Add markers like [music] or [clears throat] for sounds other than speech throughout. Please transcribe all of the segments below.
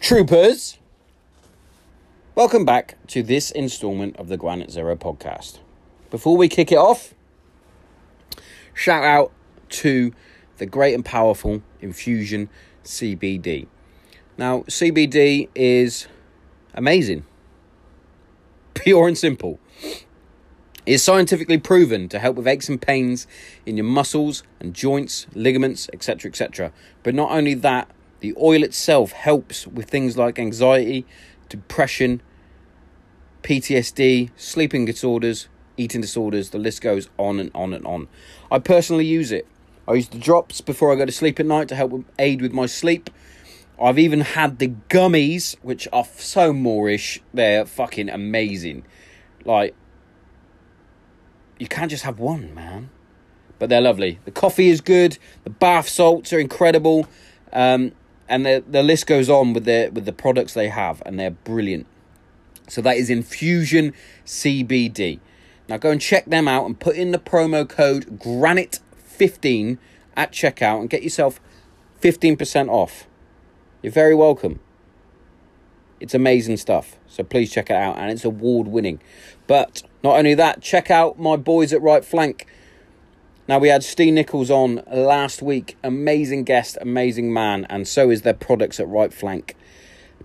Troopers, welcome back to this installment of the Granite Zero podcast. Before we kick it off, shout out to the great and powerful Infusion CBD. Now, CBD is amazing, pure and simple. It's scientifically proven to help with aches and pains in your muscles and joints, ligaments, etc. etc. But not only that, the oil itself helps with things like anxiety, depression, PTSD, sleeping disorders, eating disorders, the list goes on and on and on. I personally use it. I use the drops before I go to sleep at night to help aid with my sleep. I've even had the gummies, which are so Moorish. They're fucking amazing. Like, you can't just have one, man. But they're lovely. The coffee is good. The bath salts are incredible, um, and the the list goes on with the with the products they have, and they're brilliant. So that is Infusion CBD. Now go and check them out and put in the promo code Granite15 at checkout and get yourself 15% off. You're very welcome. It's amazing stuff. So please check it out. And it's award winning. But not only that, check out my boys at Right Flank. Now, we had Steve Nichols on last week. Amazing guest, amazing man. And so is their products at Right Flank.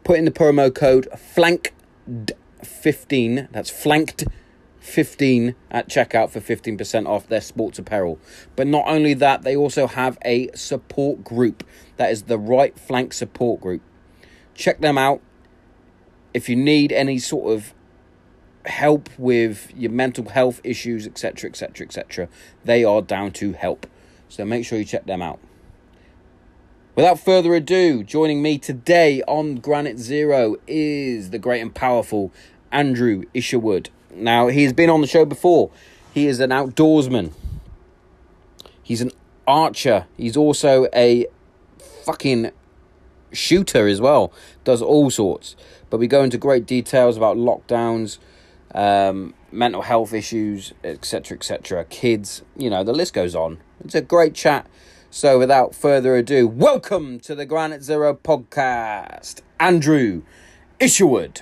Put in the promo code FLANKED15. That's flanked 15 at checkout for 15% off their sports apparel. But not only that, they also have a support group. That is the Right Flank Support Group. Check them out. If you need any sort of help with your mental health issues, etc., etc., etc., they are down to help. So make sure you check them out. Without further ado, joining me today on Granite Zero is the great and powerful Andrew Isherwood. Now, he's been on the show before. He is an outdoorsman. He's an archer. He's also a fucking shooter as well. Does all sorts. But we go into great details about lockdowns, um, mental health issues, etc., etc. Kids, you know, the list goes on. It's a great chat. So, without further ado, welcome to the Granite Zero podcast, Andrew Isherwood.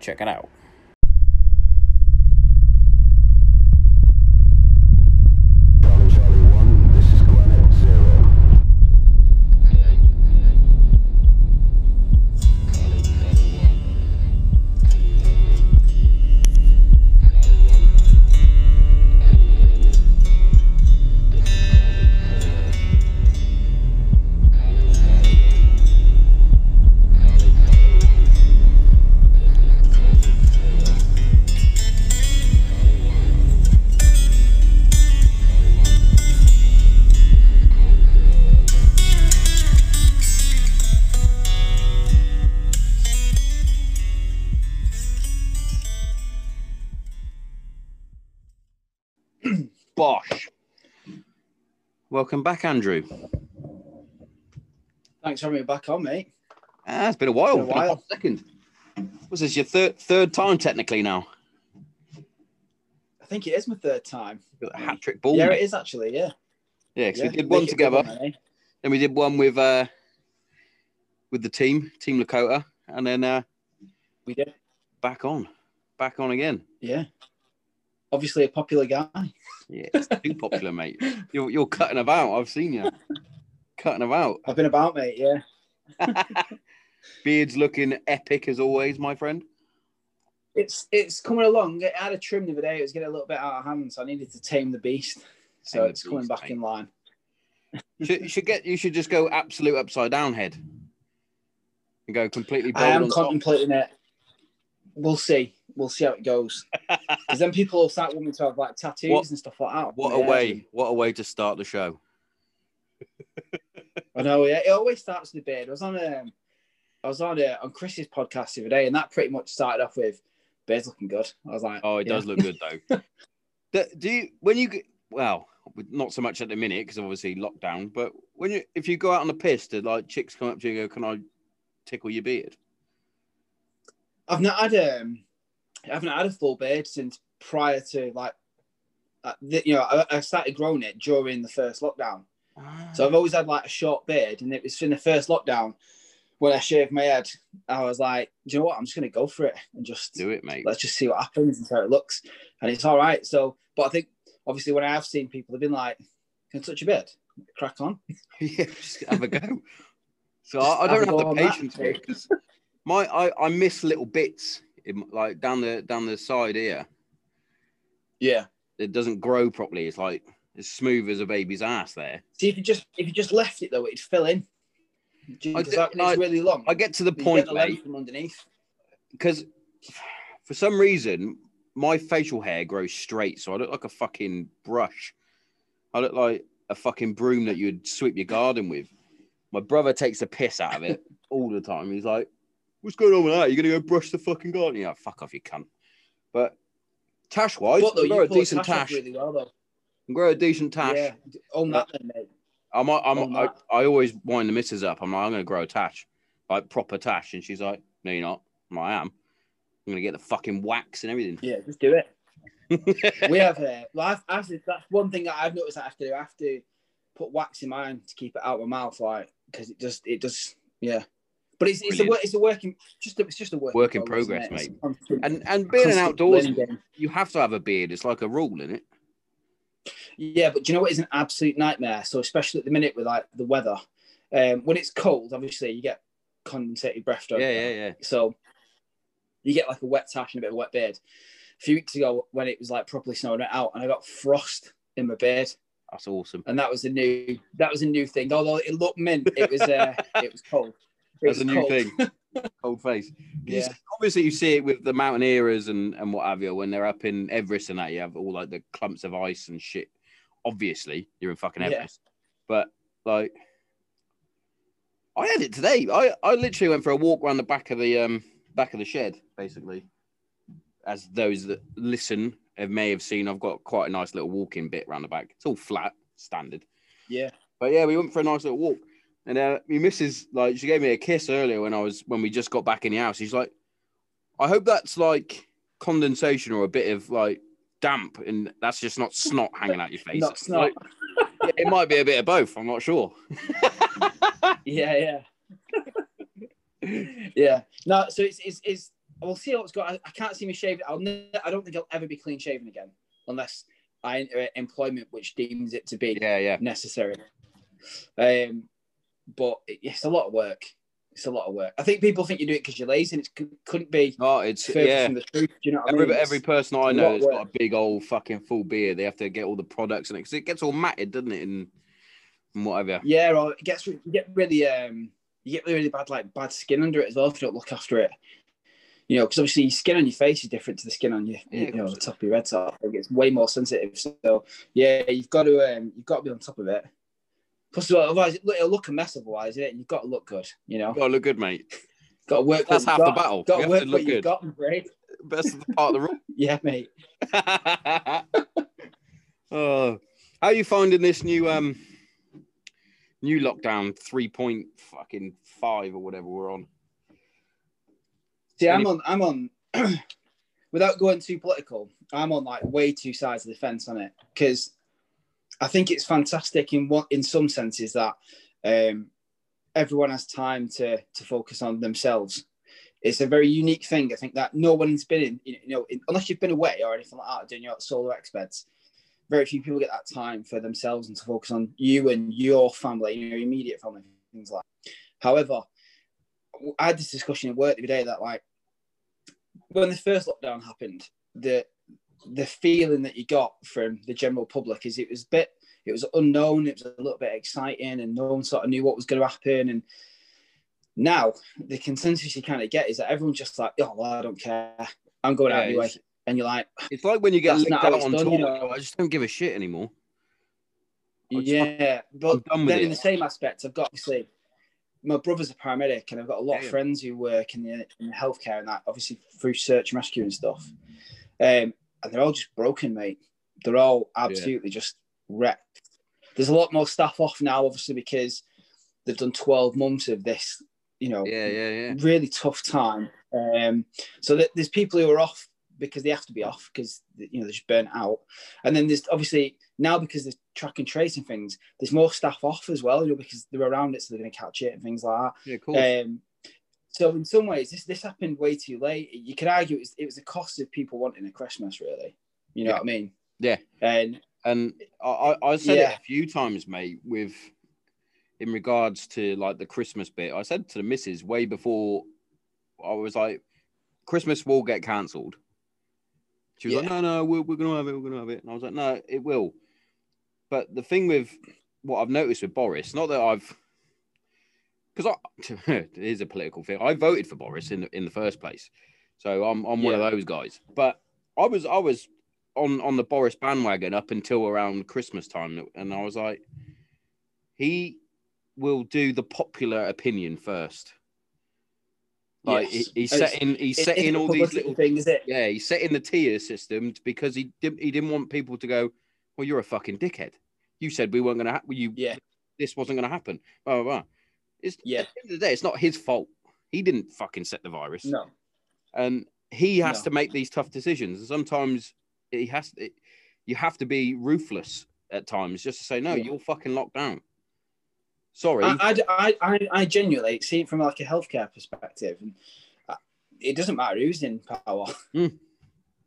Check it out. Welcome back, Andrew. Thanks for having me back on, mate. Ah, it's been a while. Been a Been while. hot second. Was this your third third time technically now? I think it is my third time. A hat trick ball. yeah, mate. it is actually. Yeah. Yeah, 'cause yeah. we did one a together. one? Then we did one with uh with the team, Team Lakota, and then uh We did. back on. Back on again. Yeah. Obviously a popular guy. Yeah, it's too popular, mate. You're you're cutting about. I've seen you. cutting about. I've been about, mate. Yeah. [laughs] Beard's looking epic as always, my friend. It's it's coming along. I had a trim the other day. It was getting a little bit out of hand, so I needed to tame the beast. So Tame it's coming back mate. in line. Should, you should get you should just go absolute upside down head. And go completely I am on top. contemplating it. We'll see. We'll see how it goes. [laughs] Because then people will start wanting to have like tattoos What- and stuff like that. What a way! What a way to start the show. [laughs] I know, yeah. It always starts with the beard. I was on um, I was on uh, on Chris's podcast the other day, and that pretty much started off with beard's looking good. I was like, Oh, it yeah. does look good though. [laughs] do, do you when you get well, not so much at the minute because obviously lockdown, but when you if you go out on the piss, do like chicks come up to you and go, "Can I tickle your beard?" I've not had um, I haven't had a full beard since prior to like, uh, the, you know, I, I started growing it during the first lockdown. So I've always had like a short beard, and it was in the first lockdown when I shaved my head, I was like, do you know what? I'm just gonna go for it and just Do it, mate. let's just see what happens and how it looks. And it's all right. So, but I think obviously when I have seen people, they've been like, "Can I touch your bed?" Crack on. [laughs] yeah, just have a go. So I, I don't have the patience for mate. it 'cause my I, I miss little bits in, like down the down the side here. Yeah. It doesn't grow properly. It's like as smooth as a baby's ass there. See if you just if you just left it though, it'd fill in. I did- that I- really long. I get to the you point, the mate, from underneath. because for some reason my facial hair grows straight, so I look like a fucking brush. I look like a fucking broom that you'd sweep your garden with. My brother takes a piss out of it all the time. He's like, "What's going on with that? You're gonna go brush the fucking garden?" Yeah, fuck off, you cunt. But tash wise, though, grow a decent tash tash. really well though. Grow a decent tash. Yeah, own that then, mate. I'm, I'm, On I, that. I always wind the missus up. I'm like, I'm going to grow a tash, like proper tash. And she's like, No, you're not. I'm like, I am. I'm going to get the fucking wax and everything. Yeah, just do it. [laughs] we have uh, well, I've, I've, that's one thing that I've noticed I have to do. I have to put wax in mine to keep it out of my mouth, like because it just it does yeah. But it's it's a Brilliant. work it's a working just a, it's just a work, Work in isn't progress, mate. constant- and and being an constant outdoors, you have to have a beard. It's like a rule, isn't it? Yeah, but do you know what is an absolute nightmare? So especially at the minute with like the weather, um, when it's cold, obviously you get condensated breath. Yeah, yeah, yeah. So you get like a wet tash and a bit of a wet beard. A few weeks ago, when it was like properly snowing out, and I got frost in my beard, That's awesome. and that was a new that was a new thing. Although it looked mint, it was uh, [laughs] it was cold. That's a new cold. thing. [laughs] Cold face. Yeah. Obviously, you see it with the mountaineers and, and what have you when they're up in Everest and that. You have all like the clumps of ice and shit. Obviously, you're in fucking Yeah. Everest. But like, I had it today. I, I literally went for a walk around the back of the um back of the shed, basically. As those that listen have may have seen, I've got quite a nice little walking bit around the back. It's all flat, standard. Yeah, But yeah, we went for a nice little walk. And uh, my missus, like, she gave me a kiss earlier when I was when we just got back in the house. She's like, I hope that's like condensation or a bit of like damp, and that's just not snot hanging out your face. not snot. Like, yeah, it might be a bit of both. I'm not sure. [laughs] yeah, yeah, yeah. No, so it's it's, it's we'll see how it's got. I, I can't see me shaving. I'll ne- I don't think I'll ever be clean shaven again unless I enter employment which deems it to be Yeah, yeah. necessary. Um, but it's a lot of work. It's a lot of work. I think people think you do it because you're lazy, and it couldn't be Oh, it's yeah. from the truth. Do you know what I Every, mean? Every person I know of got a big old fucking full beard, they have to get all the products in it because it gets all matted, doesn't it? And, and whatever. Yeah, or it gets you get really um you get really bad like bad skin under it as well if you don't look after it. You know, because obviously your skin on your face is different to the skin on your Yeah, you know the top of your head. So I think it's way more sensitive. So yeah, you've got to um you've got to be on top of it. Plus, otherwise it- it'll look a mess. Otherwise, yeah, you've got to look good. You know, Gotta look good, mate. got to work. That's half you've the battle. Got to work to what look you've good. got. Best of the part of the rule. [laughs] Yeah, mate. [laughs] oh, how are you finding this new um new lockdown three point fucking five or whatever we're on? See, I'm on. I'm on. [clears throat] without going too political, I'm on like way two sides of the fence on it because I think it's fantastic in what in some senses that um, everyone has time to to focus on themselves. It's a very unique thing. I think that no one's been in, you know, in, unless you've been away or anything like that, doing your solo expeds. Very few people get that time for themselves and to focus on you and your family, your immediate family, things like. That. However, I had this discussion at work the other day that like when the first lockdown happened, the the feeling that you got from the general public is it was a bit it was unknown, it was a little bit exciting, and no one sort of knew what was going to happen. And now the consensus you kind of get is that everyone's just like, oh well, I don't care, I'm going out anyway. And you're like, It's like when you get That's licked not how out on done, tour. you know. I just don't give a shit anymore. Yeah, but then in it. the same aspect, I've got to say my brother's a paramedic, and I've got a lot Yeah. of friends who work in the, in the healthcare and that, obviously through search and rescue and stuff. Um, and they're all just broken, mate. They're all absolutely just wrecked. There's a lot more staff off now, obviously, because they've done 12 months of this, you know, Yeah, yeah, yeah. really tough time. Um, so that there's people who are off because they have to be off because you know they're just burnt out, and then there's obviously now because there's track and trace and things, there's more staff off as well, you know, because they're around it, so they're going to catch it and things like that. Yeah, cool. Um, So in some ways, this this happened way too late. You could argue it was, it was the cost of people wanting a Christmas, really. You know Yeah. what I mean? Yeah. And And I, I, said Yeah. it a few times, mate, with in regards to like the Christmas bit. I said to the missus way before I was like, Christmas will get cancelled. She was like, no, no, we're, we're going to have it. We're going to have it. And I was like, no, it will. But the thing with what I've noticed with Boris, not that I've, because I, [laughs] it is a political thing. I voted for Boris in the, in the first place. So I'm, I'm one Yeah. of those guys. But I was, I was on on the Boris bandwagon up until around Christmas time, and I was like, he will do the popular opinion first. Like Yes. he, he's setting he's setting it's all these little things. yeah he's setting the tier system because he didn't he didn't want people to go well you're a fucking dickhead you said we weren't gonna ha- you Yeah. this wasn't gonna happen blah blah blah it's Yeah. at the end of the day it's not his fault he didn't fucking set the virus No. and he has No. to make these tough decisions. And sometimes he has to, you have to be ruthless at times just to say, no, Yeah. you're fucking locked down. Sorry. I, I, I, I, genuinely see it from like a healthcare perspective, and uh, it doesn't matter who's in power. [laughs] Mm.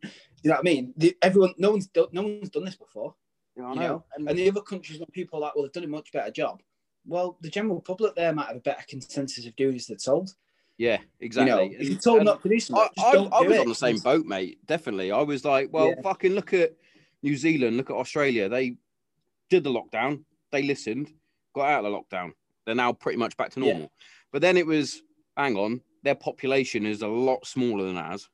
you know what I mean? The, everyone, no one's done, no one's done this before. I you know. know, And- and the other countries when people like, well, they've done a much better job. Well, the general public there might have a better consensus of doing as they're told. yeah, exactly. You know, if you're told and not to do something, I, I, I was it. on the same boat, mate. Definitely. I was like, well, Yeah. fucking look at New Zealand, look at Australia. They did the lockdown, they listened, got out of the lockdown. They're now pretty much back to Yeah. normal. But then it was, hang on, their population is a lot smaller than ours.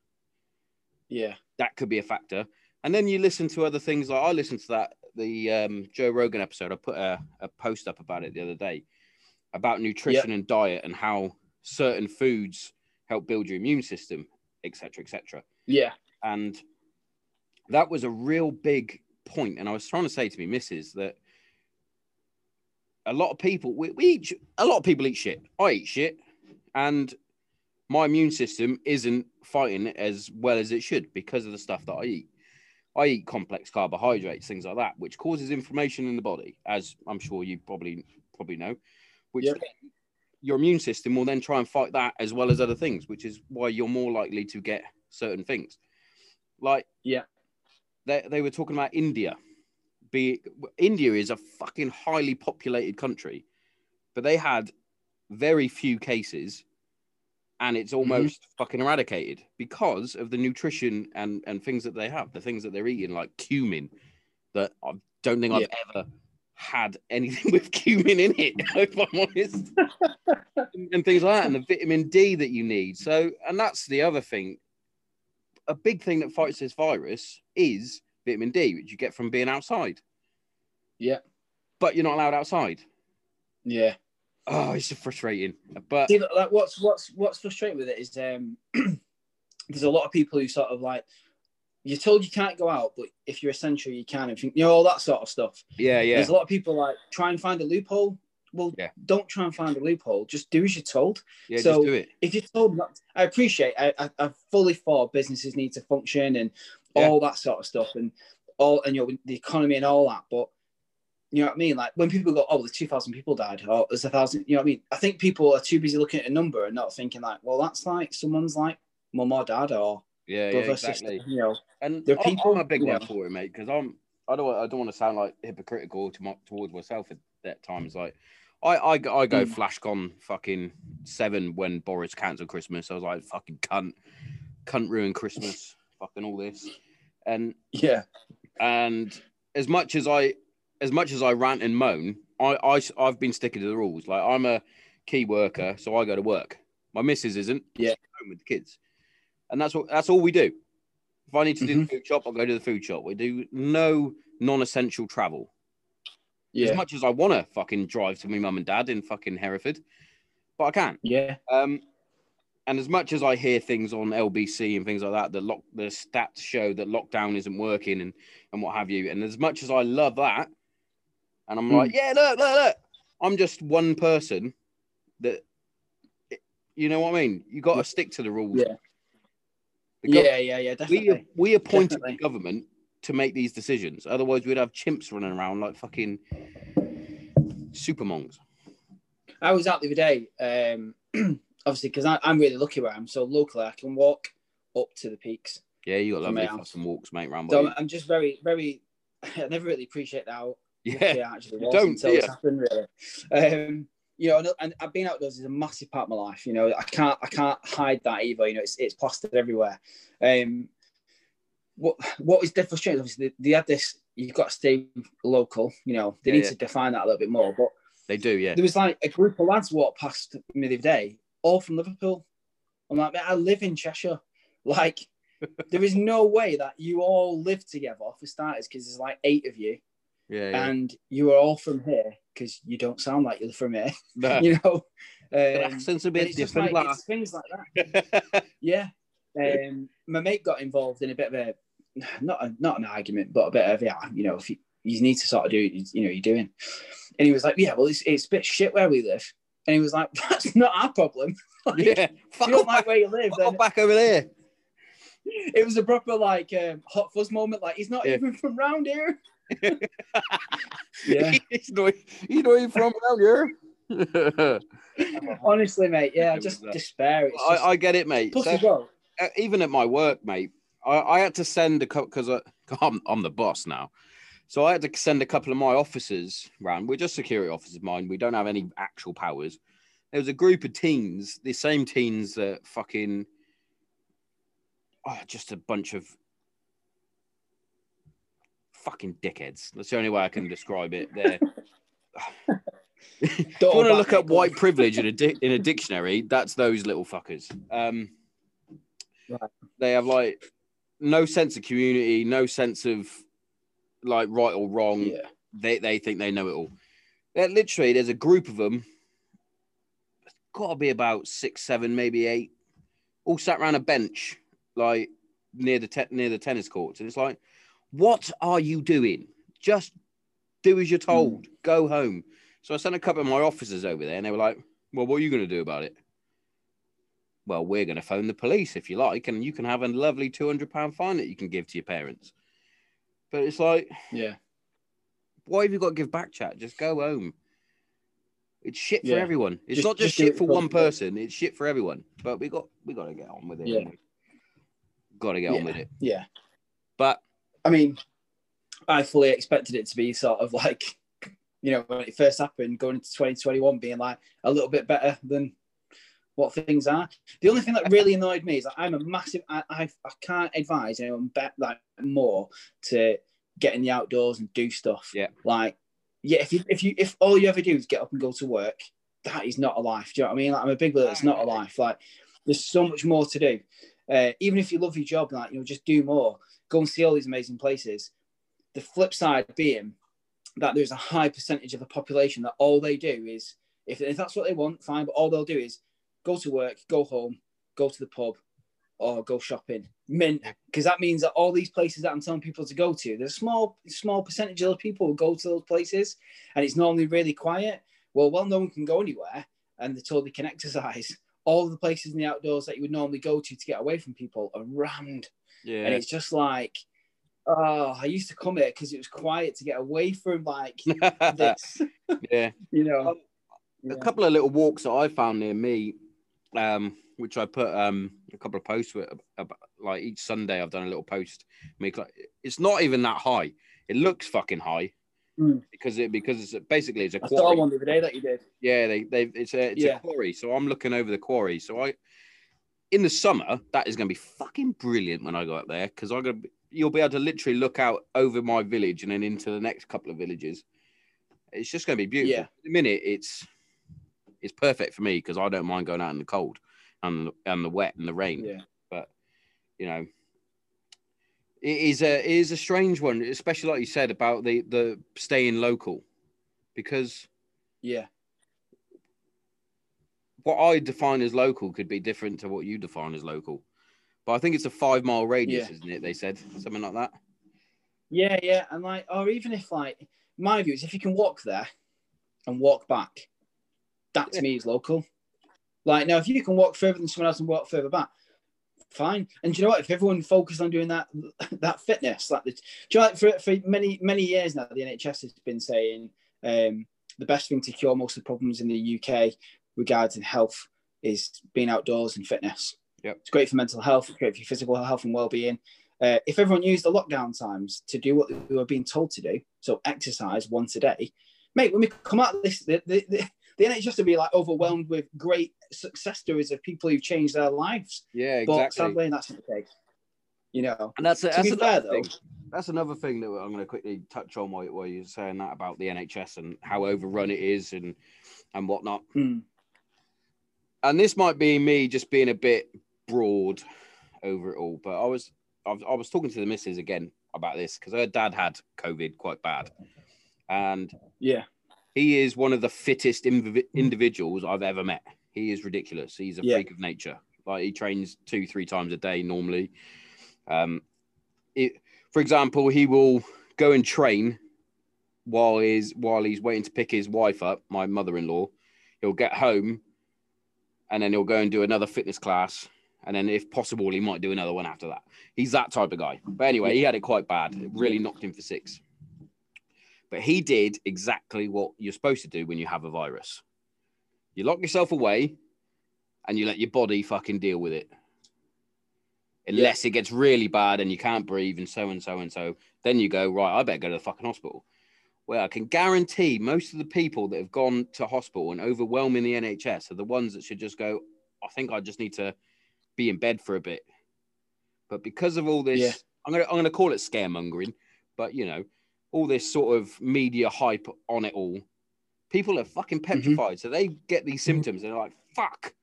Yeah, that could be a factor. And then you listen to other things like I listened to that the um, Joe Rogan episode. I put a, a post up about it the other day about nutrition and diet and how certain foods help build your immune system, etc., etc. yeah, And that was a real big point. And I was trying to say to me, missus, that a lot of people we, we eat a lot of people eat shit. I eat shit, and my immune system isn't fighting as well as it should because of the stuff that I eat. I eat complex carbohydrates, things like that, which causes inflammation in the body, as I'm sure you probably probably know. Which Yep. your immune system will then try and fight that as well as other things, which is why you're more likely to get certain things. Like Yeah. they they were talking about India. Be India is a fucking highly populated country, but they had very few cases and it's mm-hmm. almost fucking eradicated because of the nutrition and and things that they have, the things that they're eating, like cumin, that I don't think I've ever had anything [laughs] with cumin in it, [laughs] if I'm honest, and, and things like that, and the vitamin D that you need. So, and that's the other thing. A big thing that fights this virus is vitamin D, which you get from being outside. Yeah. But you're not allowed outside. yeah. Oh, it's so frustrating. But See, like, what's what's what's frustrating with it is um, [clears throat] there's a lot of people who sort of like you're told you can't go out, but if you're essential, you can. And think, you know all that sort of stuff. yeah, yeah. There's a lot of people like try and find a loophole. Well, Yeah. don't try and find a loophole. Just do as you're told. Yeah, so- just do it. If you're told not, I appreciate. I, I, I fully for businesses need to function and Yeah. all that sort of stuff, and all and you know the economy and all that. But you know what I mean? Like when people go, "Oh, there's two thousand people died," or "There's a thousand, You know what I mean? I think people are too busy looking at a number and not thinking like, "Well, that's like someone's like mum or dad or Yeah, yeah, brother, exactly. sister." You know? And There are people- I'm a big yeah. one for it, mate, because I'm I don't I don't want to sound like hypocritical to my, towards myself at that times. Like I I, go- I go Mm. flashcon fucking seven when Boris cancelled Christmas. I was like fucking cunt, cunt ruin Christmas, [laughs] fucking all this, and Yeah, and as much as I as much as I rant and moan, I, I I've been sticking to the rules. Like I'm a key worker, so I go to work. My missus isn't. Yeah. Home with the kids, and that's what that's all we do. If I need to do Mhm. the food shop, I'll go to the food shop. We do no non-essential travel. Yeah. As much as I want to fucking drive to my mum and dad in fucking Hereford, but I can't. yeah, Um, and as much as I hear things on LBC and things like that, that lock the stats show that lockdown isn't working and and what have you, and as much as I love that, and I'm Hmm. like, yeah, look, look, look, I'm just one person that, you know what I mean? You got to stick to the rules. Yeah. The yeah, yeah, yeah. we Definitely. we appointed Definitely. the government to make these decisions. Otherwise, we'd have chimps running around like fucking supermongs. I was out the other day. Um, [clears throat] obviously because I'm really lucky where I am. So locally, I can walk up to the peaks. Yeah, you got lovely fucking walks, mate, round So. I'm- I'm just very, very. [laughs] I never really appreciate how Yeah, lucky I actually was don't, until it's you? happened. Really, um, you know, and, I've been outdoors is a massive part of my life. You know, I can't, I can't hide that either. You know, it's it's plastered everywhere. Um, what what is dead frustrating? Obviously, they, they had this. You've got to stay local. You know, they Yeah, need yeah. to define that a little bit more. But They do, yeah. there was like a group of lads walked past me the other day, all from Liverpool. I'm like, I live in Cheshire. Like, [laughs] there is no way that you all live together for starters, because there's like eight of you, Yeah, yeah. and you are all from here because you don't sound like you're from here. [laughs] Nah, you know, um, accent's a bit different, like things like that. [laughs] Yeah. Um, my mate got involved in a bit of a not a, not an argument, but a bit of yeah, you know, if you, you need to sort of do it, you know, you're doing. And he was like, yeah, well, it's, it's a bit shit where we live. And he was like, [laughs] that's not our problem. Like, yeah. Fuck you don't off like back, where you live, then back over there. it was a proper like um, hot fuzz moment. Like he's not Yeah. even from round here. Yeah, [laughs] he's not, he's not even from around here. [laughs] honestly, mate. Yeah, It just uh, despair. It's just, I, I get it, mate. plus So- as well. uh, even at my work, mate, I, I had to send a couple because [laughs] I'm, I'm the boss now. So I had to send a couple of my officers round. We're just security officers of mine. We don't have any actual powers. There was a group of teens, the same teens that fucking, oh, just a bunch of fucking dickheads. That's the only way I can describe it. They're, [laughs] if you Don't want to look me, up white privilege in a di- in a dictionary, that's those little fuckers. Um, Right. They have like no sense of community, no sense of like right or wrong. Yeah, They they think they know it all. They're literally, there's a group of them. Got to be about six, seven, maybe eight, all sat around a bench, like near the te- near the tennis courts, and it's like, what are you doing? Just do as you're hmm. told. Go home. So I sent a couple of my officers over there, and they were like, "Well, what are you going to do about it?" Well, we're going to phone the police if you like, and you can have a lovely two hundred pound fine that you can give to your parents. But it's like, yeah, why have you got to give back chat? Just go home. It's shit for Yeah. everyone. It's Just- not just, just shit for for- one person. It's shit for everyone. But we got we got to get on with it. Yeah. Got to get on with it. yeah. But I mean, I fully expected it to be sort of like, you know, when it first happened, going into 2021, being like a little bit better than what things are. The only thing that really annoyed me is that I'm a massive, I, I, I can't advise anyone bet like more to get in the outdoors and do stuff. Yeah. Like, yeah, if you, if you, if all you ever do is get up and go to work, that is not a life. Do you know what I mean? Like, I'm a big believer, it's not a life. Like, there's so much more to do. Uh, even if you love your job, like, you know, just do more go and see all these amazing places. The flip side being that there's a high percentage of the population that all they do is, if, if that's what they want, fine, but all they'll do is go to work, go home, go to the pub, or go shopping. Mint, because that means that all these places that I'm telling people to go to, there's a small, small percentage of people who go to those places, and it's normally really quiet. Well, well, no one can go anywhere, and they're told they can [laughs] exercise. All the places in the outdoors that you would normally go to to get away from people are rammed yeah, and it's just like oh i used to come here because it was quiet to get away from like [laughs] this yeah. [laughs] you know Um, a couple of little walks that I found near me, um, which I put um, a couple of posts with. About, like each Sunday, I've done a little post. Make like it's not even that high. It looks fucking high Mm. because it because it's basically it's a i saw quarry. one the other day that you did Yeah, they they it's a it's Yeah. a quarry. So I'm looking over the quarry. So I in the summer that is going to be fucking brilliant when I go up there because I'm gonna be- you'll be able to literally look out over my village and then into the next couple of villages. It's just going to be beautiful. Yeah. At the minute, it's it's perfect for me because I don't mind going out in the cold and and the wet and the rain. yeah But You know, it is a it is a strange one, especially like you said about the the staying local, because yeah what I define as local could be different to what you define as local. But I think it's a five mile radius, Yeah. isn't it? They said something like that. yeah yeah and like or even if like my view is if you can walk there and walk back that to Yeah. me is local like now if you can walk further than someone else and walk further back fine and do you know what if everyone focused on doing that [laughs] that fitness like the, do you know like for, for many many years now the nhs has been saying um, the best thing to cure most of the problems in the uk regarding health is being outdoors and fitness. Yep. It's great for mental health, great for your physical health and well-being. Uh, if everyone used the lockdown times to do what they were being told to do, so exercise once a day, mate, when we come out of this, the, the, the, the NHS will be like overwhelmed with great success stories of people who've changed their lives. Yeah, But exactly. sadly, that's not the case. You know, and that's to that's be fair another though, thing. That's another thing that I'm going to quickly touch on while, while you're saying that about the NHS and how overrun it is and and whatnot. mm, and this might be me just being a bit broad over it all, but I was I was, I was talking to the missus again about this because her dad had COVID quite bad, and yeah, he is one of the fittest inv- individuals I've ever met. He is ridiculous. He's a Yeah. freak of nature. Like he trains two, three times a day normally. Um, it, for example, he will go and train while he's while he's waiting to pick his wife up, my mother-in-law. He'll get home, and then he'll go and do another fitness class, and then if possible, he might do another one after that. He's that type of guy. But anyway, he had it quite bad. It really knocked him for six. But he did exactly what you're supposed to do when you have a virus. You lock yourself away and you let your body fucking deal with it. Unless it gets really bad and you can't breathe and so and so and so, then you go, right, I better go to the fucking hospital. Well, I can guarantee most of the people that have gone to hospital and overwhelming the NHS are the ones that should just go, I think I just need to be in bed for a bit. But because of all this, Yeah. I'm gonna I'm gonna call it scaremongering, but you know, all this sort of media hype on it all, people are fucking petrified. So they get these symptoms and they're like, fuck.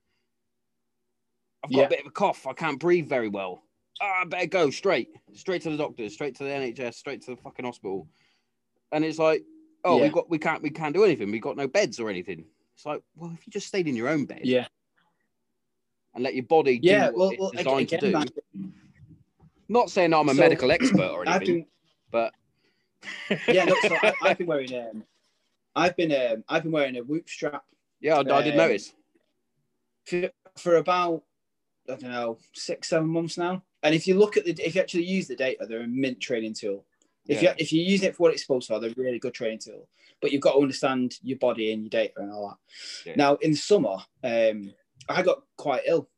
I've got Yeah. a bit of a cough. I can't breathe very well. Ah, I better go straight, straight to the doctors, straight to the NHS, straight to the fucking hospital. And it's like, oh, Yeah. we got we can't we can't do anything. We got no beds or anything. It's like, well, if you just stayed in your own bed yeah, and let your body do yeah. what Well, well designed again, to do. Not saying I'm a So, medical expert or [clears throat] anything, been but yeah, no. So I, I've been [laughs] wearing um, I've been um, I've been wearing a whoop strap yeah, I, I did Um, notice. for, for about I don't know six seven months now. And if you look at the if you actually use the data, they're a mint training tool. If Yeah. you if you use it for what it's supposed to, they're a really good training tool. But you've got to understand your body and your data and all that. Yeah. Now in the summer, um, I got quite ill,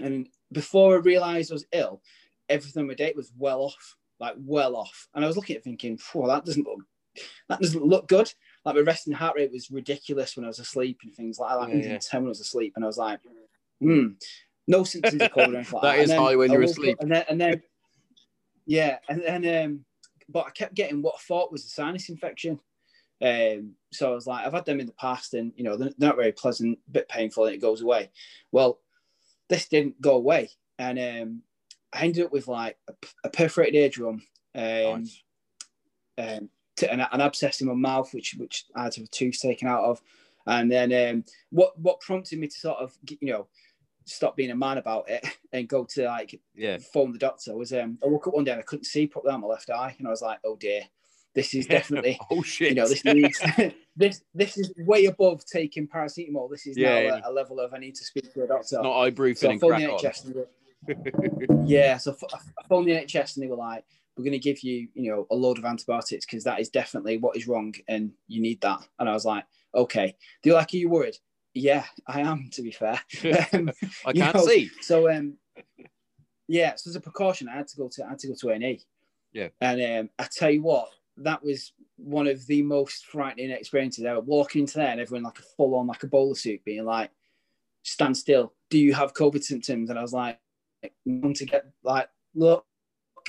and before I realised I was ill, everything my date was well off, like well off. And I was looking at it thinking, "Whoa, that doesn't look that doesn't look good." Like my resting heart rate was ridiculous when I was asleep and things like that. Like Yeah, yeah. 110 when I was asleep, and I was like, "Hmm." No symptoms of [laughs] like That that. is then high when I you're up- asleep. And then, and then, yeah, and then, um, but I kept getting what I thought was a sinus infection. Um, so I was like, I've had them in the past, and you know, they're not very pleasant, bit painful, and it goes away. Well, this didn't go away, and um, I ended up with like a, a perforated eardrum, um, Nice. um, an, an abscess in my mouth, which which I had to have a tooth taken out of, and then um, what what prompted me to sort of you know stop being a man about it [laughs] and go to like Yeah. phone the doctor was um I woke up one day and I couldn't see properly on my left eye and I was like oh dear this is [laughs] definitely oh shit. you know this needs [laughs] this this is way above taking paracetamol this is Yeah, now yeah. A, a level of I need to speak to a doctor not ibuprofen so I and crack on. NHS and they were- yeah so I I phoned the NHS and they were like we're going to give you you know a load of antibiotics because that is definitely what is wrong and you need that and I was like okay they're like are you worried yeah I am to be fair [laughs] Um, [laughs] I can't know, see. so um, yeah. So as a precaution, I had to go to I had to go to A and E. Yeah. And um, I tell you what, that was one of the most frightening experiences ever. Walking into there and everyone like a full on like a bowler suit, being like, "Stand still. Do you have COVID symptoms?" And I was like, "Want to get like look." [laughs]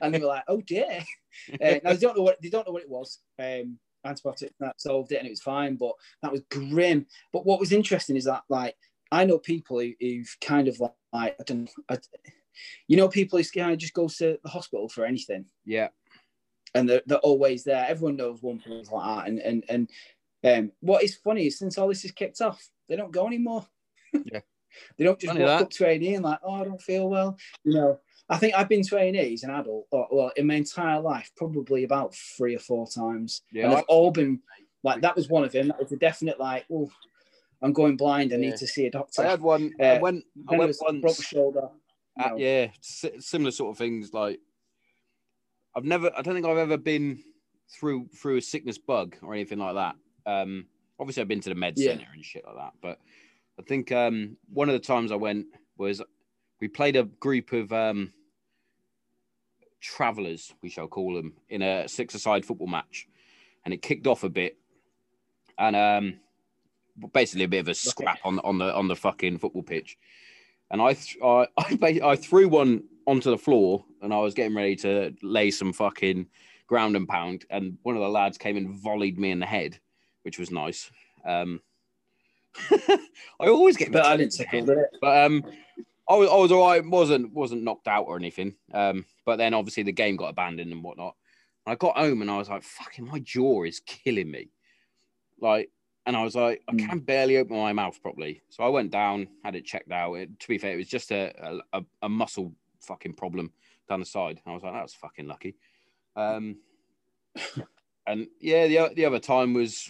and they were like, "Oh dear." Uh, now they don't know what they don't know what it was. Um, antibiotics that solved it and it was fine, but that was grim. But what was interesting is that like I know people who, who've kind of like I don't I, you know people who kind of just go to the hospital for anything Yeah. and they're, they're always there. Everyone knows one person like that. And and and um, what is funny is since all this is kicked off, they don't go anymore. Yeah. [laughs] they don't just Funny walk that. up to A and like, oh, I don't feel well. You know, I think I've been to A and E as an adult, or, well, in my entire life, probably about three or four times. Yeah, and I- they've all been like that was one of them. That was a definite like, oh, I'm going blind. I Yeah. need to see a doctor. I had one. I Uh, went. I went was broke shoulder. you Uh, yeah, si- similar sort of things. Like I've never. I don't think I've ever been through through a sickness bug or anything like that. Um, obviously I've been to the med Yeah. center and shit like that, but I think um, one of the times I went was we played a group of um, travelers, we shall call them, in a six-a-side football match, and it kicked off a bit, and um, basically a bit of a scrap on on the on the fucking football pitch, and I th- I [laughs] I, I threw one onto the floor, and I was getting ready to lay some fucking ground and pound, and one of the lads came and volleyed me in the head, which was nice. Um, [laughs] I always get, But I didn't tickle, it? But um, I was I was all right. wasn't wasn't knocked out or anything. Um, but then obviously the game got abandoned and whatnot. I got home and I was like, "Fucking, my jaw is killing me." Like, and I was like, I Mm. can barely open my mouth properly. So I went down, had it checked out. It, to be fair, it was just a, a a muscle fucking problem down the side. I was like, "That was fucking lucky." Um, [laughs] and yeah, the the other time was,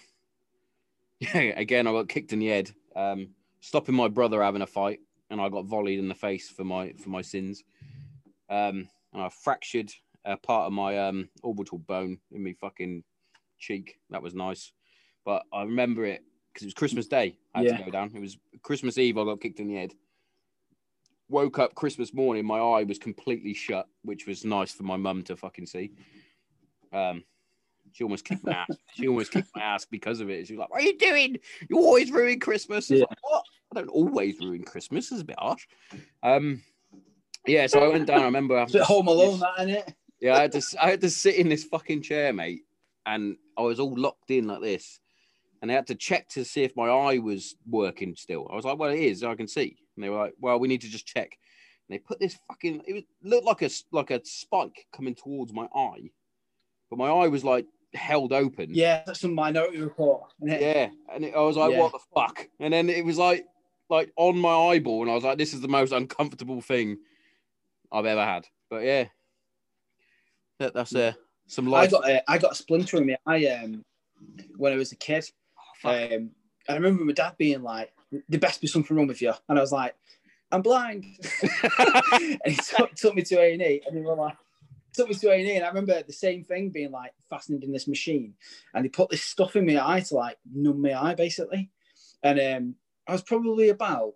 [laughs] yeah, again I got kicked in the head, um, stopping my brother having a fight, and I got volleyed in the face for my for my sins. Um, and I fractured a part of my um orbital bone in my fucking cheek. That was nice, but I remember it because it was Christmas Day. I had Yeah. to go down. It was Christmas Eve. I got kicked in the head. Woke up Christmas morning, my eye was completely shut, which was nice for my mum to fucking see. Um, she almost kicked my ass. She almost kicked my ass because of it. She was like, "What are you doing? You always ruin Christmas." Yeah. like, what? I don't always ruin Christmas. It's a bit harsh. Um, yeah. So I went down. I remember It's a bit having Home Alone, that, isn't it? yeah, I had to I had to sit in this fucking chair, mate, and I was all locked in like this, and they had to check to see if my eye was working still. I was like, "Well, it is. I can see." And they were like, "Well, we need to just check." And they put this fucking it was, looked like a like a spike coming towards my eye, but my eye was like held open. Yeah, that's some Minority Report. Yeah, and it, I was like, Yeah. "What the fuck?" And then it was like like on my eyeball, and I was like, "This is the most uncomfortable thing I've ever had." But yeah, that, that's uh, some I life. got a, I got a splinter in my eye um, when I was a kid. Fuck. Um, I remember my dad being like, "There best be something wrong with you," and I was like, "I'm blind." [laughs] and he took, took me to A and E, and they were like, took me to A and E, and I remember the same thing being like fastened in this machine, and they put this stuff in my eye to like numb my eye basically, and um, I was probably about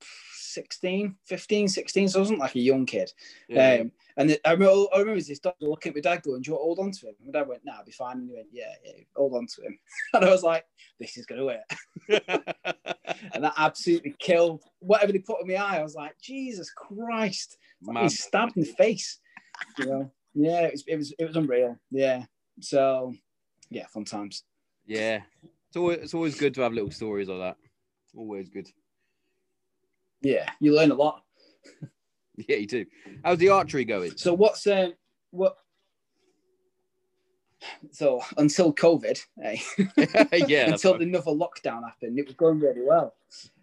16, 15, 16, so I wasn't like a young kid. Yeah. Um, and I remember, I remember this doctor looking at my dad going, Do you want to hold on to him? My dad went, Nah, I'll be fine. And he went, Yeah, yeah, hold on to him. [laughs] And I was like, This is going to work. And that absolutely killed whatever they put in my eye. I was like, Jesus Christ. He Mad. stabbed in the face. You know? Yeah, it was, it was, it was unreal. Yeah. So, yeah, fun times. Yeah. It's always, it's always good to have little stories like that. Always good. Yeah, you learn a lot. [laughs] Yeah, you do. How's the archery going? So, what's, um, what, so until COVID, eh? [laughs] yeah. [laughs] until fine. another lockdown happened. It was going really well.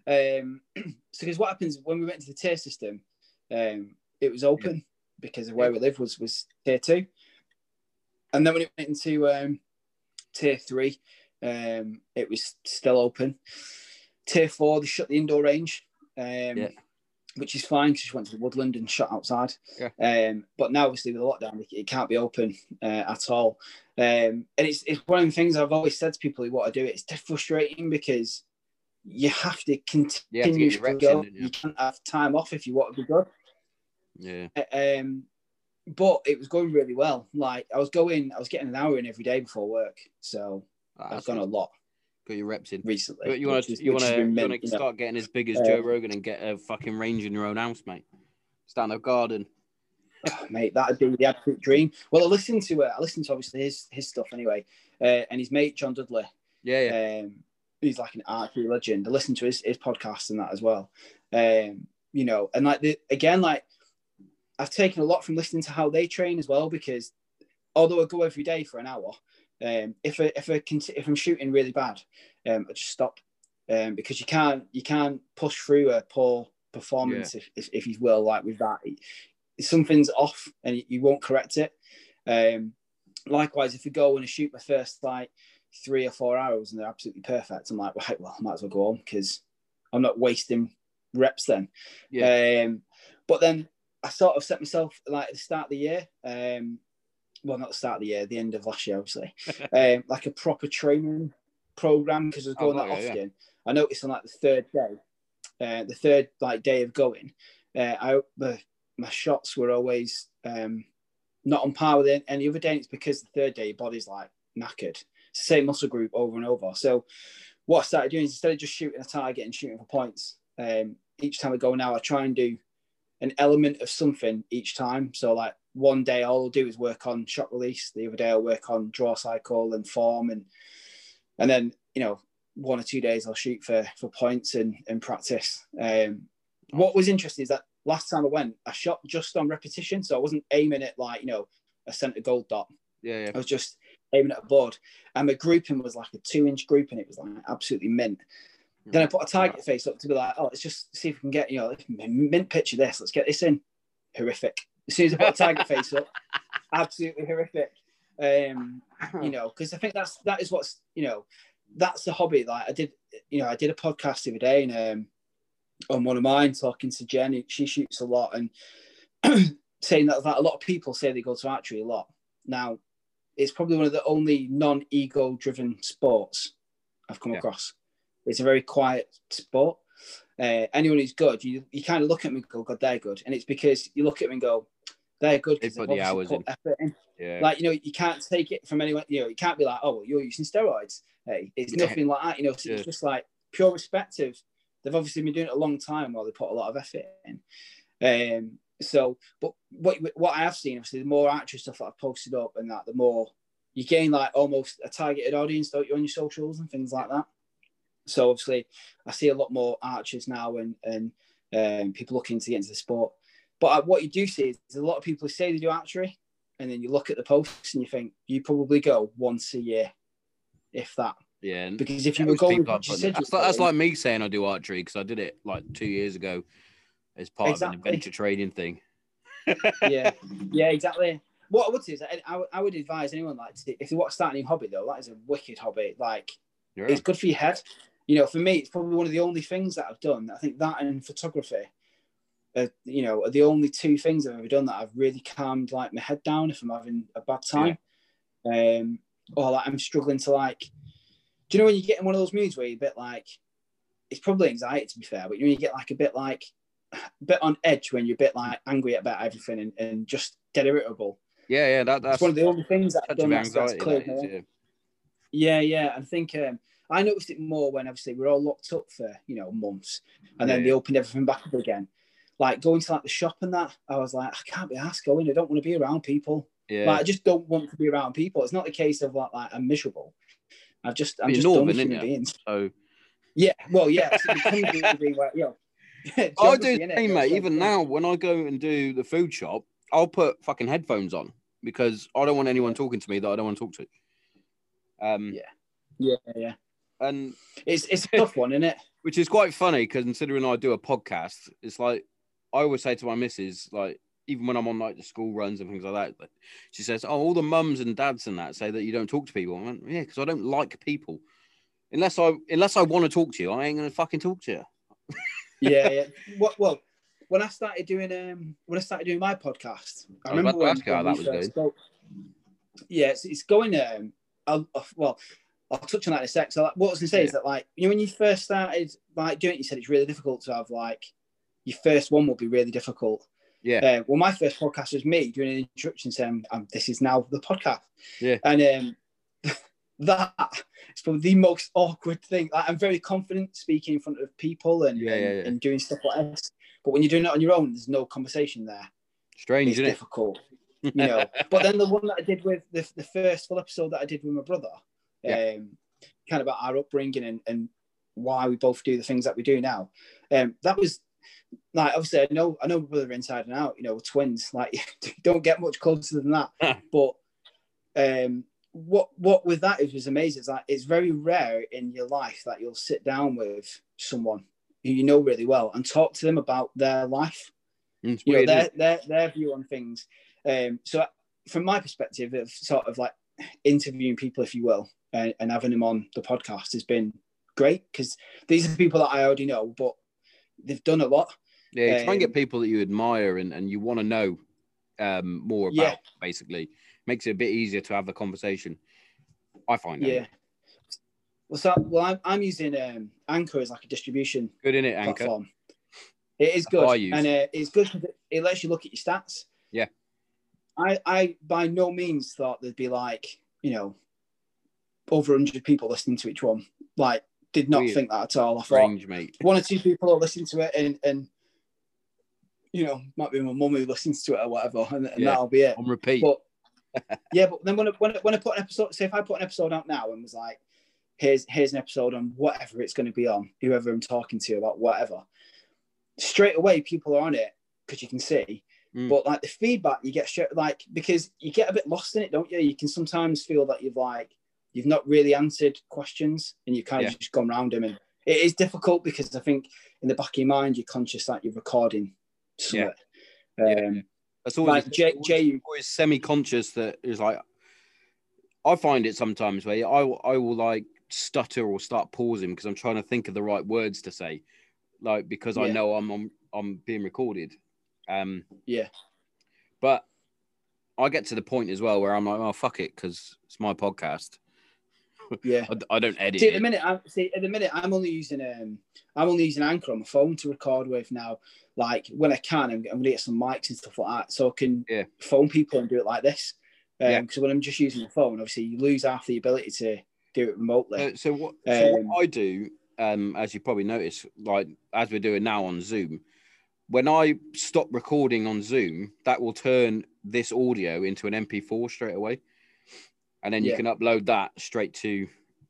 Um, [clears throat] so, because what happens when we went to the tier system, um, it was open because of where we live was was tier two, and then when it went into um, tier three, um, it was still open. Tier four, they shut the indoor range, um, Yeah. which is fine because you went to the woodland and shut outside. Yeah. Um, but now, obviously, with the lockdown, it, it can't be open uh, at all. Um, and it's, it's one of the things I've always said to people who want to do it. It's frustrating because you have to You have to continue to go. you? you can't have time off if you want to be good. Yeah. Um, but it was going really well. Like I was going, I was getting an hour in every day before work. So I've That's a lot Got your reps in. recently. But you want to you want to you want to know. start getting as big as Uh, Joe Rogan and get a fucking range in your own house, mate. Stand up garden. Oh, [sighs] mate, that'd be the absolute dream. Well, I listened to it. I listened to obviously his his stuff anyway, uh, and his mate John Dudley. Yeah, yeah. Um, he's like an archery legend. I listened to his, his podcast and that as well. Um, you know, and like the, again, like I've taken a lot from listening to how they train as well because although I go every day for an hour, um, if I, if I can, if I'm shooting really bad, um, I just stop um, because you can't you can't push through a poor performance if, if, if you will like with that something's off and you- won't correct it. Um, likewise, if you go and I shoot my first like three or four hours and they're absolutely perfect, I'm like, right, well, I might as well go on because I'm not wasting reps then. Yeah. Um, but then I sort of set myself like at the start of the year, um, well, not the start of the year, the end of last year, obviously, [laughs] um, like a proper training program because I was Oh, going that yeah, often. I noticed on like the third day, uh, the third like day of going, uh, I the, my shots were always um, not on par with any other day. And it's because the third day your body's like knackered. It's the same muscle group over and over. So what I started doing is instead of just shooting a target and shooting for points, um, each time I go now, I try and do an element of something each time. So like one day all I'll do is work on shot release. The other day I'll work on draw cycle and form and and then you know one or two days I'll shoot for for points and and practice. Um, what was interesting is that last time I went, I shot just on repetition, so I wasn't aiming at like you know a center gold dot. Yeah, yeah. I was just aiming at a board, and my grouping was like a two inch grouping. It was like absolutely mint. Then I put a target face up to be like, oh, let's just see if we can get you know mint picture this. Let's get this in. Horrific. As soon as I put a target [laughs] face up, absolutely horrific. Um, you know, because I think that's that is what's you know that's the hobby. Like I did, you know, I did a podcast the other day and um, on one of mine talking to Jenny. She shoots a lot and [clears throat] saying that, that a lot of people say they go to archery a lot. Now, it's probably one of the only non-ego driven sports I've come Yeah. across. It's a very quiet sport. Uh, anyone who's good, you, you kind of look at them and go, God, they're good. And it's because you look at them and go, they're good because they've the obviously hours put effort in Yeah. like you know you can't take it from anyone you know you can't be like oh well you're using steroids hey it's Yeah. nothing like that you know so Yeah. it's just like pure respect of they've obviously been doing it a long time while they put a lot of effort in um so but what what i have seen obviously the more archery stuff that i've posted up and that the more you gain like almost a targeted audience don't you on your socials and things like that so obviously i see a lot more archers now and and um, people looking to get into the sport but uh, what you do see is a lot of people say they do archery and then you look at the posts and you think you probably go once a year, if that. yeah. Because if you were going, you that's, you that's like me saying I do archery because I did it like two years ago as part of an adventure training thing. yeah, [laughs] yeah, exactly. What I would say is, I, I would advise anyone like to, if they want to start a new hobby though, that is a wicked hobby. Like Yeah. it's good for your head. You know, for me, it's probably one of the only things that I've done. I think that and photography, uh, you know, are the only two things I've ever done that I've really calmed like my head down if I'm having a bad time, um, or like I'm struggling to like. Do you know when you get in one of those moods where you're a bit like, it's probably anxiety to be fair, but you know you get like a bit like, a bit on edge when you're a bit like angry about everything and, and just dead irritable. Yeah, yeah. That, that's it's one of the only things that I've done that's, that's anxiety. cleared that is, yeah. Yeah, yeah. I think um, I noticed it more when obviously we are all locked up for you know months, and then Yeah, they opened everything back up again. Like going to like the shop and that, I was like, I can't be asked going. I don't want to be around people. Yeah. Like I just don't want to be around people. It's not the case of like, like I'm miserable. I've just I'm You're just done northern, with human beings. so Yeah, well, yeah. It's to a degree where, you know, [laughs] I do the same, mate. Even yeah. now, when I go and do the food shop, I'll put fucking headphones on because I don't want anyone talking to me that I don't want to talk to. Um, Yeah. Yeah, yeah. And It's it's a tough one, isn't it? [laughs] which is quite funny because considering I do a podcast, it's like I always say to my missus, like even when I'm on like the school runs and things like that, she says, "Oh, all the mums and dads and that say that you don't talk to people." I went, "Yeah, because I don't like people. Unless I unless I want to talk to you, I ain't gonna fucking talk to you." [laughs] yeah, yeah. What? Well, when I started doing um, when I started doing my podcast, I, I remember when, ask you how when that was spoke. Yeah, it's, it's going. Um, well, I'll touch on that in a sec. So, like, what I was gonna say is that, like, you know, when you first started like doing it, you said it's really difficult to have like your first one will be really difficult. Yeah. Uh, well, my first podcast was me doing an introduction saying, um, "This is now the podcast." Yeah. and um, [laughs] that is probably the most awkward thing. Like, I'm very confident speaking in front of people and, Yeah, yeah, yeah. and doing stuff like this. But when you're doing it on your own, there's no conversation there. Strange, It's isn't it? difficult, you know. [laughs] but then the one that I did with the, the first full episode that I did with my brother, Yeah. um, kind of about our upbringing and, and why we both do the things that we do now. Um, that was like obviously I know I know my brother inside and out. You know, we're twins. [laughs] Like [laughs] don't get much closer than that. [laughs] but um, what what with that is was amazing. It's like it's very rare in your life that you'll sit down with someone who you know really well and talk to them about their life It's you know their, their their view on things. Um, so from my perspective of sort of like interviewing people, if you will, and, and having them on the podcast has been great because these are people that I already know, but they've done a lot. Yeah, try and get um, people that you admire and, and you want to know um, more about, Yeah. basically. Makes it a bit easier to have the conversation. I find. anyway. Yeah. Well, so, well, I'm, I'm using um, Anchor as like a distribution Good in it, Anchor. platform. It is good, and uh, it's good because it, it lets you look at your stats. Yeah. I I by no means thought there'd be like you know over hundred people listening to each one. Like, did not Weird. think that at all. I thought Range, mate. one or two people are listening to it, and and you know might be my mum who listens to it or whatever, and, and Yeah. that'll be it. On repeat. But [laughs] yeah, but then when I, when I, when I put an episode, say if I put an episode out now and was like, here's here's an episode on whatever it's going to be on, whoever I'm talking to about whatever, straight away people are on it because you can see. Mm. But like the feedback you get, like because you get a bit lost in it, don't you? You can sometimes feel that you've like you've not really answered questions and you've kind of just gone around them, and it is difficult because I think in the back of your mind you're conscious that you're recording something. Yeah. Um, That's always, like Jay- Jay- always semi-conscious that is like. I find it sometimes where I will, I will like stutter or start pausing because I'm trying to think of the right words to say, like because I know I'm I'm, I'm being recorded. Um, yeah. but I get to the point as well where I'm like, oh fuck it, because it's my podcast. Yeah. [laughs] I, I don't edit. See, at the minute, I'm, see, at the minute, I'm only using um, I'm only using Anchor on my phone to record with now. Like when I can, I'm, I'm gonna get some mics and stuff like that, so I can Yeah. phone people and do it like this. Um, Yeah. Because when I'm just using the phone, obviously you lose half the ability to do it remotely. Uh, so what? So Um, what I do, um, as you probably noticed, like as we're doing now on Zoom, when I stop recording on Zoom, that will turn this audio into an MP4 straight away, and then you Yeah. can upload that straight to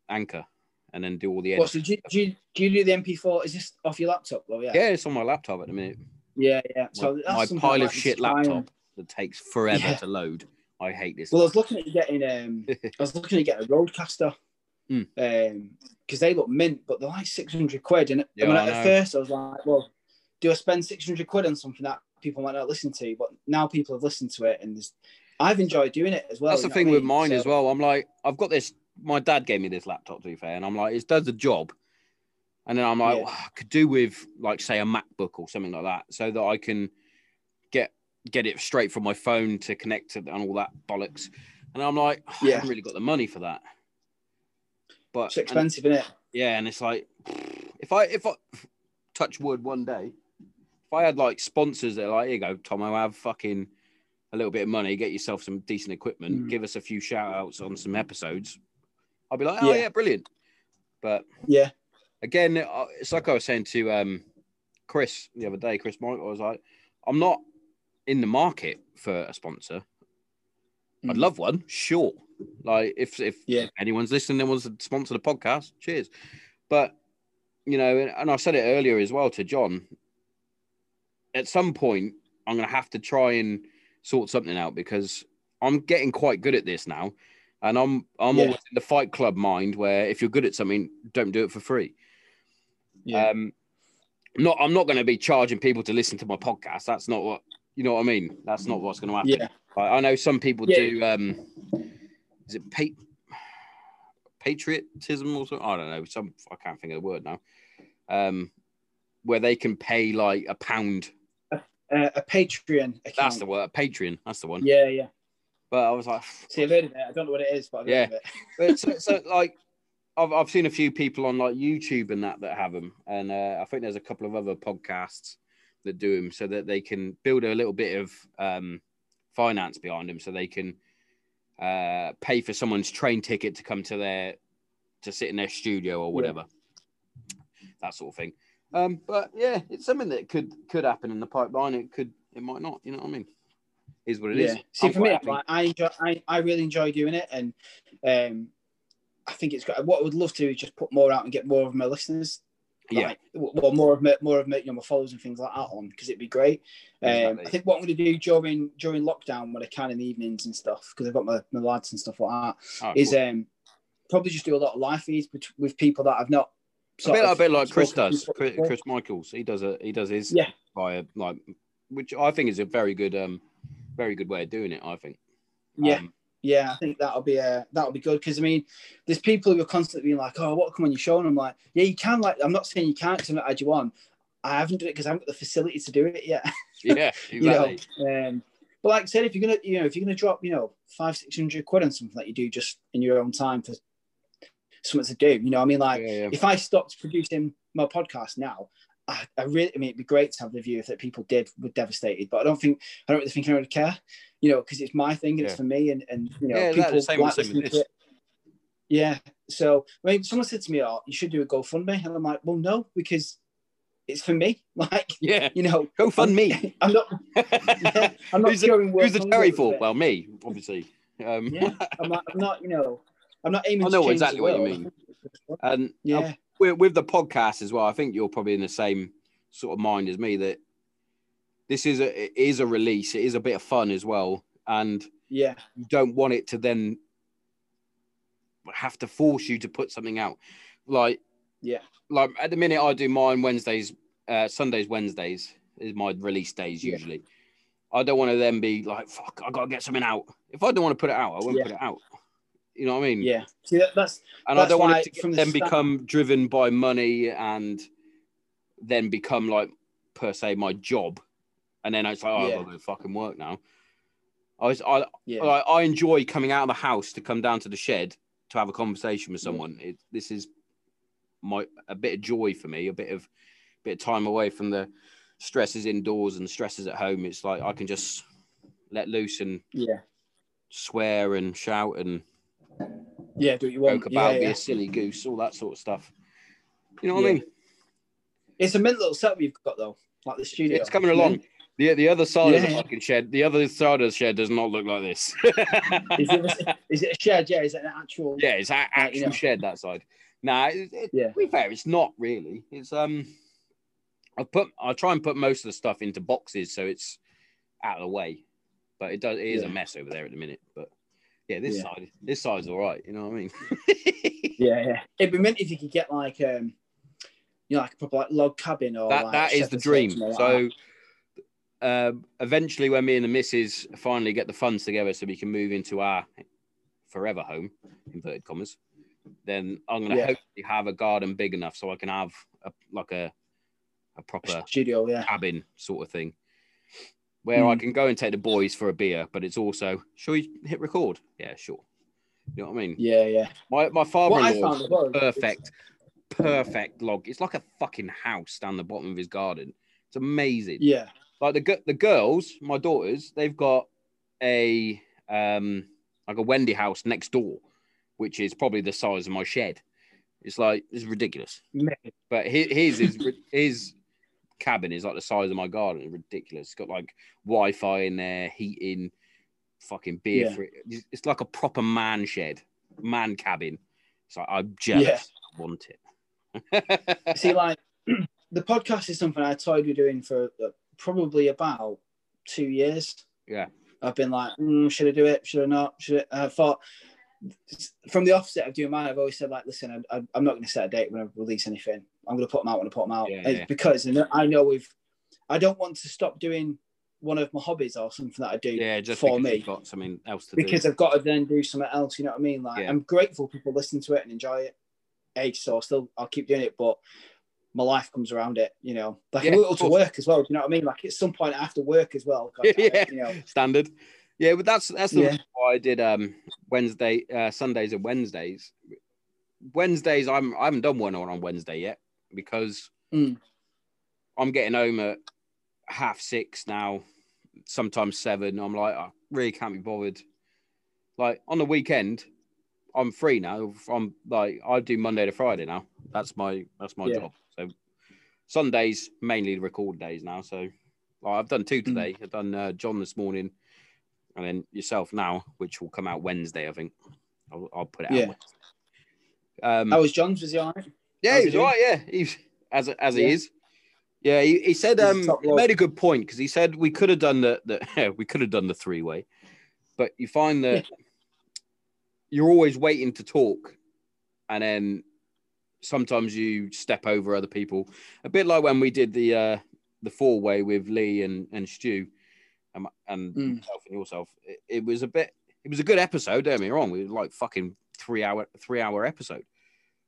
Anchor, and then do all the edits. so do, you, do, you, do you do the MP4? Is this off your laptop though? Yeah. Yeah, it's on my laptop at the minute. Yeah, yeah. So my that's my pile of shit try laptop that takes forever Yeah. to load. I hate this. Well, I was looking at getting um, [laughs] I was looking at getting a RodeCaster, Hmm. um, because they look mint, but they're like six hundred quid. And Yeah, I I, know. at first I was like, well, do I spend six hundred quid on something that people might not listen to? But now people have listened to it, and there's, I've enjoyed doing it as well. That's the thing I with mine So- as well. I'm like, I've got this. My dad gave me this laptop to be fair, and I'm like, it does the job. And then I'm like, Yeah. "Well, I could do with like say a MacBook or something like that, so that I can get get it straight from my phone to connect to and all that bollocks. And I'm like, oh, I Yeah. haven't really got the money for that. But It's and- expensive, isn't it? yeah, and it's like if I if I touch wood one day, if I had like sponsors that are like, here you go, Tomo, have fucking a little bit of money, get yourself some decent equipment, Mm. give us a few shout outs on some episodes, I'll be like, oh Yeah. yeah, brilliant. But Yeah, again, uh, it's like I was saying to um Chris the other day, Chris Mike, I was like, I'm not in the market for a sponsor. I'd Mm. love one, sure. Like if if Yeah. anyone's listening and wants to sponsor the podcast, cheers. But you know, and, and I said it earlier as well to John. At some point, I'm going to have to try and sort something out because I'm getting quite good at this now, and I'm I'm Yeah. always in the Fight Club mind where if you're good at something, don't do it for free. yeah, Um, not I'm not going to be charging people to listen to my podcast. That's not what you know what I mean. That's not what's going to happen. yeah, I, I know some people Yeah. do. Um, is it pa- patriotism or something? I don't know. Some I can't think of the word now. Um, where they can pay like a pound. Uh, a Patreon account. That's the word. Patreon. That's the one. Yeah, yeah. But I was like, See, I've heard of it. I don't know what it is, but I've Yeah. [laughs] but so, so like. I've, I've seen a few people on like YouTube and that that have them, and uh, I think there's a couple of other podcasts that do them so that they can build a little bit of um, finance behind them, so they can uh, pay for someone's train ticket to come to their to sit in their studio or whatever, that sort of thing. Um, but yeah, it's something that could could happen in the pipeline. It could, it might not. You know what I mean? Is what it is. yeah. See, I'm for me, like, I enjoy, I, I really enjoy doing it, and um, I think it's great. What I would love to is just put more out and get more of my listeners. yeah, Like, well, more of my, more of my, you know, my followers and things like that on because it'd be great. Um, Exactly. I think what I'm going to do during during lockdown when I can in the evenings and stuff because I've got my, my lads and stuff like that Oh, is cool. um probably just do a lot of live feeds with people that I've not. A bit, a bit like Chris does. Chris. Chris Michaels, he does a he does his Yeah. via like, which I think is a very good um very good way of doing it. I think. Yeah. Um, Yeah, I think that'll be a that'll be good because I mean, there's people who are constantly being like, "Oh, what come on your show?" And I'm like, "Yeah, you can." Like, I'm not saying you can't because I'm not had you on. I haven't done it because I haven't got the facility to do it yet. [laughs] yeah, you know. exactly. Um, but like I said, if you're gonna, you know, if you're gonna drop, you know, five six hundred quid on something that you do just in your own time for something to do. You know, I mean, like Yeah, yeah. if I stopped producing my podcast now, I, I really, I mean, it'd be great to have the view that people did were devastated, but I don't think, I don't really think anyone would care, you know, because it's my thing and Yeah. it's for me, and and you know, Yeah, people same- like same it. Yeah. So, I mean, someone said to me, "Oh, you should do a GoFundMe," and I'm like, "Well, no, because it's for me. [laughs] Like, Yeah. you know, Go fund I'm- me. [laughs] I'm not. I'm not who's, the, going who's the cherry for? Well, me, obviously. Um, Yeah, I'm I'm not, you know, I'm not aiming. I know exactly what you mean. and Yeah, with, with the podcast as well, I think you're probably in the same sort of mind as me that this is a it is a release. It is a bit of fun as well, and yeah, you don't want it to then have to force you to put something out. Like yeah, like at the minute, I do mine Wednesdays, uh, Sundays, Wednesdays is my release days Yeah. usually. I don't want to then be like, fuck, I gotta get something out. If I don't want to put it out, I won't Yeah. put it out. You know what I mean? yeah. See, that, that's and I don't want it to from the then start- become driven by money and then become like per se my job, and then it's like oh, Yeah. I've got to go fucking work now. I was, I yeah, like, I enjoy coming out of the house to come down to the shed to have a conversation with Yeah. someone. It, this is my a bit of joy for me, a bit of bit of time away from the stresses indoors and stresses at home. It's like I can just let loose and yeah, swear and shout and yeah. Do what you want. about, yeah, be yeah. a silly goose, all that sort of stuff. You know what I mean? It's a mint little setup you've got though, like the studio. It's coming along. The, the other side of the fucking shed, the other side of the shed does not look like this. [laughs] Is it, is it a shed? Yeah, is it an actual? yeah, it's a- you actual know. shed that side. Nah, it, it, Yeah. to be fair, it's not really. It's um, I put I try and put most of the stuff into boxes so it's out of the way, but it does it is a mess over there at the minute. But yeah, this Yeah. side this side's all right. You know what I mean? [laughs] yeah, yeah. It'd be mint if you could get like um, you know, like a proper like log cabin or that like that is the dream. like So um, eventually, when me and the missus finally get the funds together, so we can move into our forever home, inverted commas, then I'm gonna Yeah. hopefully have a garden big enough so I can have a, like a a proper studio. Yeah, cabin sort of thing, where I Mm. can go and take the boys for a beer, but it's also, shall we hit record? Yeah, sure. You know what I mean? yeah, yeah. My my father-in-law found as perfect, perfect log. It's like a fucking house down the bottom of his garden. It's amazing. Yeah, Like the the girls, my daughters, they've got a um like a Wendy house next door, which is probably the size of my shed. It's like it's ridiculous. But hi- his is his cabin is like the size of my garden. It's ridiculous. It's got like Wi-Fi in there, heating, fucking beer Yeah. free. It's, it's like a proper man shed, man cabin. It's like I'm jealous. I want it. [laughs] See, like [clears throat] [clears throat] the podcast is something I toyed with doing for uh, probably about two years. Yeah. I've been like, mm, should I do it? Should I not? Should I? I thought from the offset of doing mine, I've always said like, listen, I, I'm not going to set a date when I release anything. I'm going to put them out when I put them out Yeah, yeah. because and I know we've. I don't want to stop doing one of my hobbies or something that I do yeah, just for because me got something else to because do. I've got to then do something else. You know what I mean? Like Yeah. I'm grateful people listen to it and enjoy it. Age so I'll still I'll keep doing it, but my life comes around it. You know, like Yeah, a little to work as well. Do you know what I mean? Like at some point I have to work as well. [laughs] Yeah. You know, Standard. Yeah, but that's that's the Yeah. why I did um Wednesday, uh, Sundays and Wednesdays. Wednesdays, I'm I haven't done one on on Wednesday yet because Mm. I'm getting home at half six now, sometimes seven. I'm like, I really can't be bothered. Like on the weekend, I'm free now. I'm like, I do Monday to Friday now. That's my that's my Yeah. job. So Sundays mainly the record days now. So like, I've done Mm. two today. I've done uh, John this morning, and then yourself now, which will come out Wednesday. I think I'll, I'll put it Yeah. out. Um, how was John's? Was he all right? Yeah, he was he. Yeah, he's as as he is. Yeah, he, he said um he made a good point because he said we could have done the the [laughs] we could have done the three way, but you find that [laughs] you're always waiting to talk, and then sometimes you step over other people. A bit like when we did the uh the four way with Lee and and Stu, and and Mm. yourself and yourself. It, it was a bit. It was a good episode. Don't get me wrong. It was like fucking three hour three hour episode,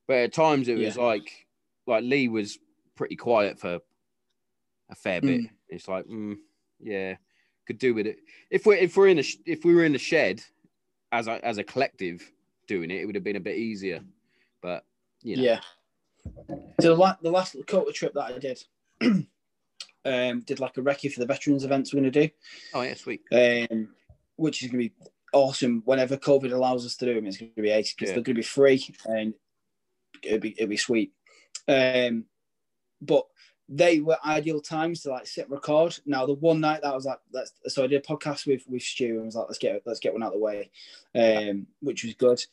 but at times it was Yeah. like like Lee was pretty quiet for a fair bit. Mm. It's like, mm, yeah, could do with it. If we're if we're in a if we were in the shed as a as a collective doing it, it would have been a bit easier. But you know, Yeah. So the, la- the last Dakota trip that I did, [clears throat] um, did like a recce for the veterans events we're going to do, oh yeah, sweet. um, which is going to be awesome whenever COVID allows us to do them. It's going to be ace because Yeah. they're going to be free and it'll be it'll be sweet. Um, but they were ideal times to like sit and record. Now the one night that I was like, let's so I did a podcast with with Stu and was like, let's get let's get one out of the way, um, which was good.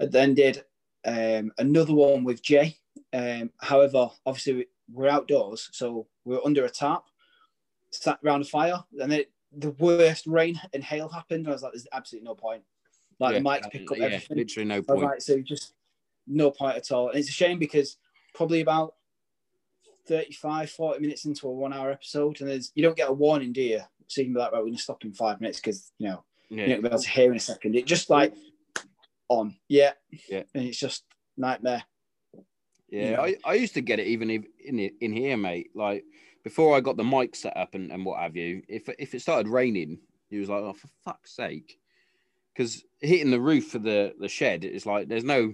I then did um, another one with Jay. Um, however, obviously we- we're outdoors, so we're under a tarp, sat around a fire, and then the worst rain and hail happened. I was like, there's absolutely no point. Like yeah, the mics pick up yeah, everything. literally no point. like, so just no point at all. And it's a shame because probably about 35, 40 minutes into a one hour episode, and there's you don't get a warning, do you? So you can be like, right, we're to stop in five minutes because, you know, Yeah, you're not be able to hear in a second. It just like on, yeah. Yeah. And it's just nightmare. Yeah, know. I, I used to get it even if- in in here, mate. Like before I got the mic set up and, and what have you. If if it started raining, he was like, "Oh, for fuck's sake!" Because hitting the roof of the the shed is like there's no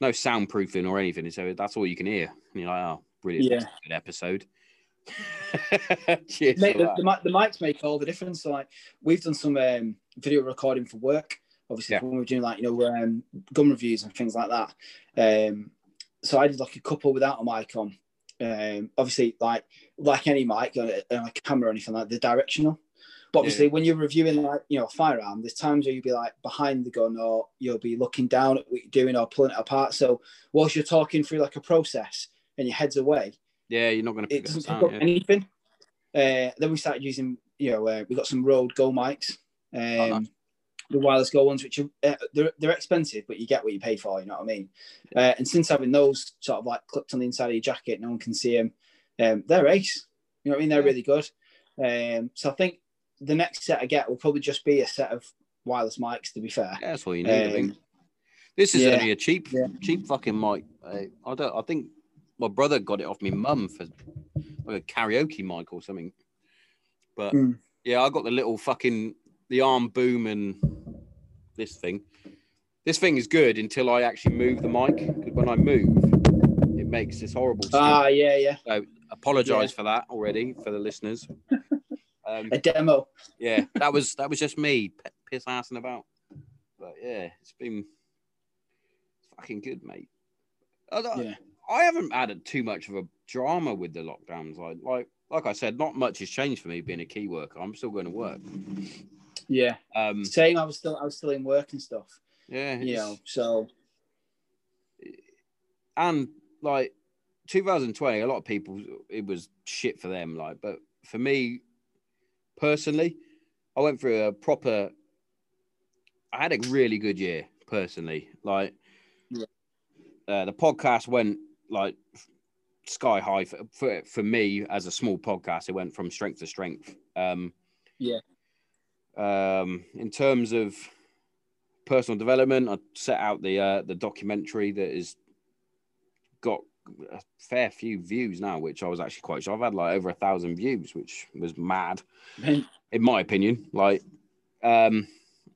no soundproofing or anything, so that's all you can hear. And you're like, "Oh, brilliant, Yeah. good episode." [laughs] Cheers. The, the, the mics make all the difference. So like we've done some um, video recording for work, obviously Yeah. when we we're doing like you know um, gun reviews and things like that. Um, so I did like a couple without a mic on. Um, obviously, like like any mic on a, on a camera or anything like they're directional. But obviously, when you're reviewing like you know a firearm, there's times where you'll be like behind the gun or you'll be looking down at what you're doing or pulling it apart. So whilst you're talking through like a process and your head's away, yeah, you're not going to pick up doesn't pick up Yeah. anything. Uh, then we started using, you know, uh, we got some Rode Go mics, um, Oh, nice. the wireless Go ones, which are uh, they're, they're expensive, but you get what you pay for. You know what I mean? Uh, and since having those sort of like clipped on the inside of your jacket, no one can see them. Um, they're ace. You know what I mean? They're Yeah. really good. Um, so I think the next set I get will probably just be a set of wireless mics. To be fair, Yeah, that's all you need. I think. Um, This is yeah. only a cheap, Yeah. cheap fucking mic. I, I don't. I think my brother got it off me mum for like a karaoke mic or something. But Mm. yeah, I got the little fucking the arm boom and this thing. This thing is good until I actually move the mic. Because when I move, it makes this horrible. sound. ah, yeah, yeah, So apologize for that already for the listeners. Um, a demo. yeah, [laughs] that was that was just me p- piss assing about. But yeah, it's been fucking good, mate. I, Yeah. I haven't added too much of a drama with the lockdowns. Like like like I said, not much has changed for me being a key worker. I'm still going to work. Yeah, Um, same. I was still, I was still in work and stuff. yeah, You know, so and like 2020 a lot of people it was shit for them like but for me personally i went through a proper i had a really good year personally like Yeah. uh, the podcast went like sky high for, for for me as a small podcast it went from strength to strength um Yeah. um in terms of personal development i set out the uh the documentary that is got a fair few views now, which I was actually quite sure. I've had like over a thousand views, which was mad, in my opinion. Like, um,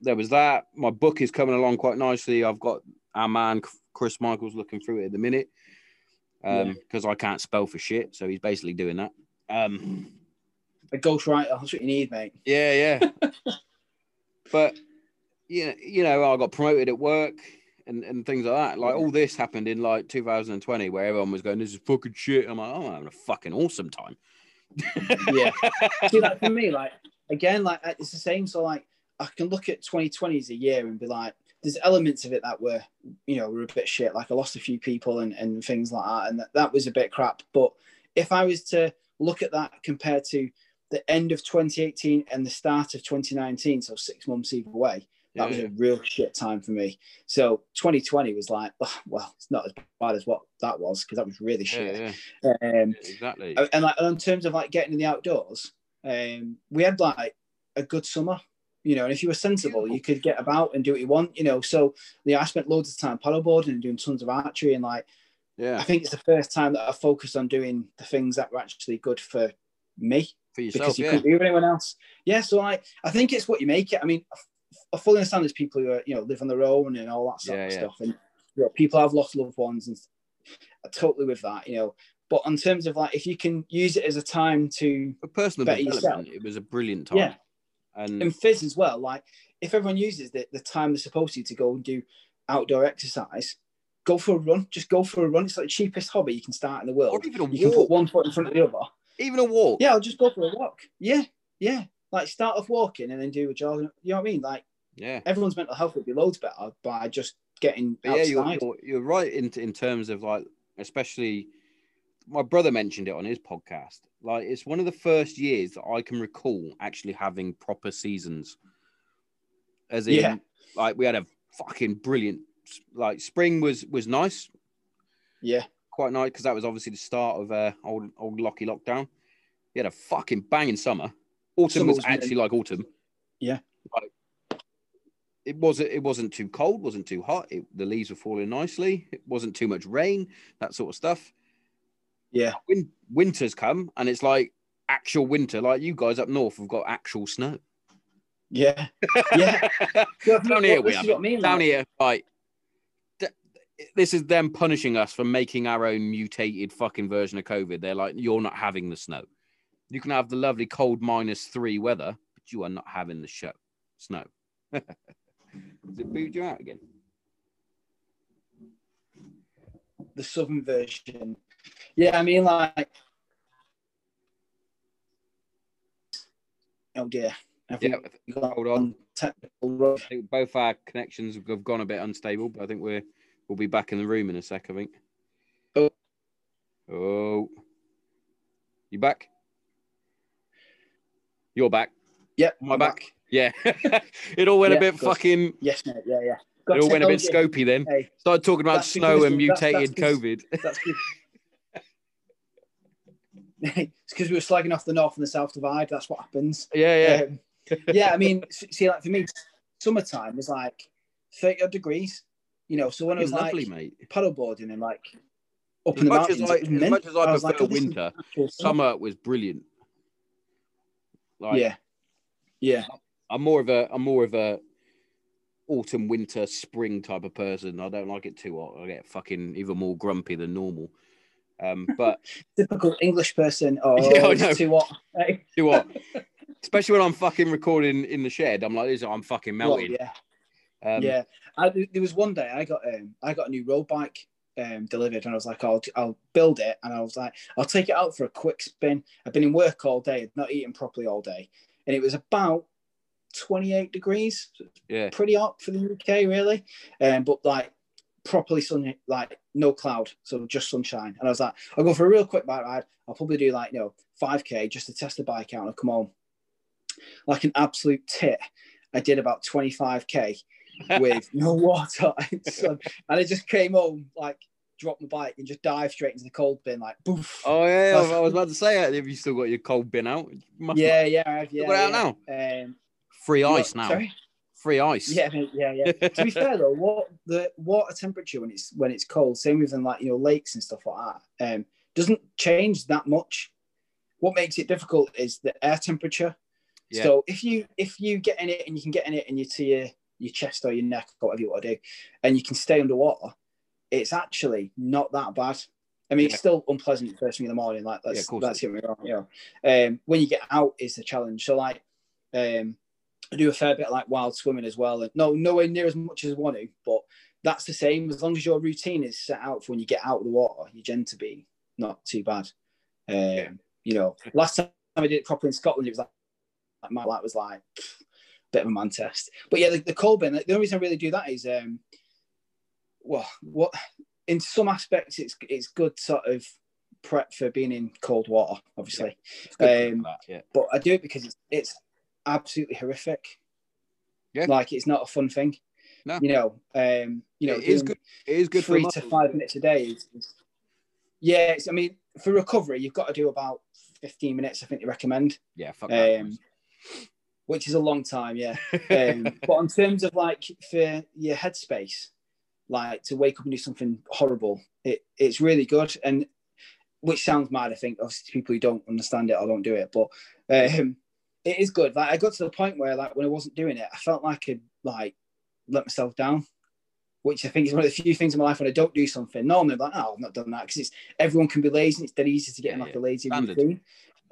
there was that. My book is coming along quite nicely. I've got our man Chris Michaels looking through it at the minute Yeah. because I can't spell for shit, so he's basically doing that. Um, a ghostwriter. That's what you need, mate. yeah, yeah. [laughs] but yeah, you know, I got promoted at work and, and things like that. Like all this happened in like 2020, where everyone was going, "This is fucking shit." I'm like, "Oh, I'm having a fucking awesome time." Yeah. [laughs] See, like for me, like again, like uh, it's the same. So like I can look at 2020 as a year and be like, there's elements of it that were, you know, were a bit shit. Like I lost a few people and, and things like that, and that, that was a bit crap. But if I was to look at that compared to the end of 2018 and the start of 2019, so six months either way, that was Yeah. a real shit time for me. So 2020 was like, oh, well, it's not as bad as what that was because that was really shit. yeah, Um, exactly. and like in terms of like getting in the outdoors, um, we had like a good summer, you know. And if you were sensible, you could get about and do what you want, you know. So yeah, I spent loads of time paddleboarding and doing tons of archery, and like Yeah. I think it's the first time that I focused on doing the things that were actually good for me for yourself. because you Yeah, couldn't do with anyone else. Yeah, so like I think it's what you make it. I mean, I fully understand there's people who are, you know live on their own and all that sort Yeah, of yeah. stuff, and you know, people have lost loved ones and totally with that, you know. But in terms of like, if you can use it as a time to For personal Better development, yourself. it was a brilliant time. Yeah. And fizz as well, like if everyone uses the, the time they're supposed to to go and do outdoor exercise, go for a run. Just go for a run. It's like the cheapest hobby you can start in the world. or even a You can put one foot in front of the other. Even a walk. Yeah, I'll just go for a walk. Yeah, yeah. Like start off walking and then do a jog. You know what I mean? Like Yeah. everyone's mental health would be loads better by just getting yeah, you're, you're, you're right in, in terms of like, especially my brother mentioned it on his podcast. Like, it's one of the first years that I can recall actually having proper seasons. As in, Yeah. like, we had a fucking brilliant, like, spring was was nice, yeah, quite nice, because that was obviously the start of uh, old old Locky lockdown. You had a fucking banging summer. Autumn was actually like autumn. Yeah. Like, it wasn't it wasn't too cold, wasn't too hot. It, the leaves were falling nicely. It wasn't too much rain, that sort of stuff. yeah, Win- winter's come and it's like actual winter. Like you guys up north have got actual snow. yeah, yeah. [laughs] Down here we have mean, Down like- here, like this is them punishing us for making our own mutated fucking version of COVID. They're like, you're not having the snow. You can have the lovely cold minus three weather, but you are not having the show snow. [laughs] Has it booed you out again? the southern version. Yeah, I mean, like, oh dear, Yeah, hold on. technical? I think both our connections have gone a bit unstable, but I think we're we'll be back in the room in a sec. I think. Oh. Oh. You back? You're back. Yep, My I I'm back? Yeah. [laughs] it all went a bit fucking. Yes, mate. Yeah, yeah. It all went a bit scopy then. Hey, Started talking about snow and that's- that's COVID. that's good. [laughs] [laughs] it's because we were slagging off the north and the south divide. That's what happens. Yeah, yeah. Um, yeah, I mean, see, like for me, summertime was like 30 odd degrees. You know, so when I was lovely, like mate. paddleboarding and like up As in the much as mountains, I, it as much as I was prefer like, winter, summer was brilliant. Like, yeah, yeah, I'm more of a I'm more of a autumn, winter, spring type of person. I don't like it too hot. I get fucking even more grumpy than normal. Um, [laughs] but typical English person. [laughs] Oh, Yeah, too hot. Hey, you know? Especially when I'm fucking recording in the shed, I'm like, this. I'm fucking well, melting. yeah, Um, yeah. I, there was one day I got um, I got a new road bike um, delivered, and I was like, I'll I'll build it, and I was like, I'll take it out for a quick spin. I've been in work all day, not eating properly all day, and it was about 28 degrees, yeah. pretty hot for the UK, really. Um, but like properly sunny, like no cloud, so just sunshine. And I was like, I'll go for a real quick bike ride. I'll probably do like you know 5k just to test the bike out, and I'll come home like an absolute tit. I did about 25k [laughs] with no water and sun, and I just came home like dropped my bike and just dive straight into the cold bin, like boof. Oh yeah, I was about to say, have you still got your cold bin out? Yeah, yeah, I have, yeah. got it out yeah. Um, Free ice now. Sorry. Free ice. Yeah, yeah, yeah. to be fair though, what the water temperature when it's when it's cold, same with in like you know lakes and stuff like that, um, doesn't change that much. What makes it difficult is the air temperature. Yeah. So if you if you get in it and you can get in it and you to your your chest or your neck or whatever you want to do, and you can stay underwater, it's actually not that bad. I mean, Yeah. it's still unpleasant first thing in the morning. Like Yeah, let's course let's get me wrong. You know, um, when you get out is the challenge. So like, um, I do a fair bit of, like wild swimming as well. And no, nowhere near as much as I want to, but that's the same. As long as your routine is set out for when you get out of the water, you tend to be not too bad. Um, Yeah. You know, last time I did it properly in Scotland, it was like, like my light was like a bit of a man test. But yeah, the, the cold bin. The only reason I really do that is, um, well, what in some aspects it's it's good sort of prep for being in cold water, obviously. For Um, that, yeah. But I do it because it's, it's absolutely horrific. Yeah. Like it's not a fun thing. No. You know, um, you know, it is good. It is good for three to five minutes a day. Is, is- yeah, it's, I mean, for recovery, you've got to do about 15 minutes, I think they recommend, Yeah, fuck that. um, which is a long time, yeah. [laughs] Um, but in terms of like for your headspace, like to wake up and do something horrible, it, it's really good. And which sounds mad, I think, obviously to people who don't understand it or don't do it, but um, it is good. Like I got to the point where like when I wasn't doing it, I felt like I'd like let myself down. which I think is one of the few things in my life when I don't do something. Normally, I'm like, oh, I've not done that because it's everyone can be lazy. And it's dead easy to get in Yeah, like yeah. a lazy Standard. routine.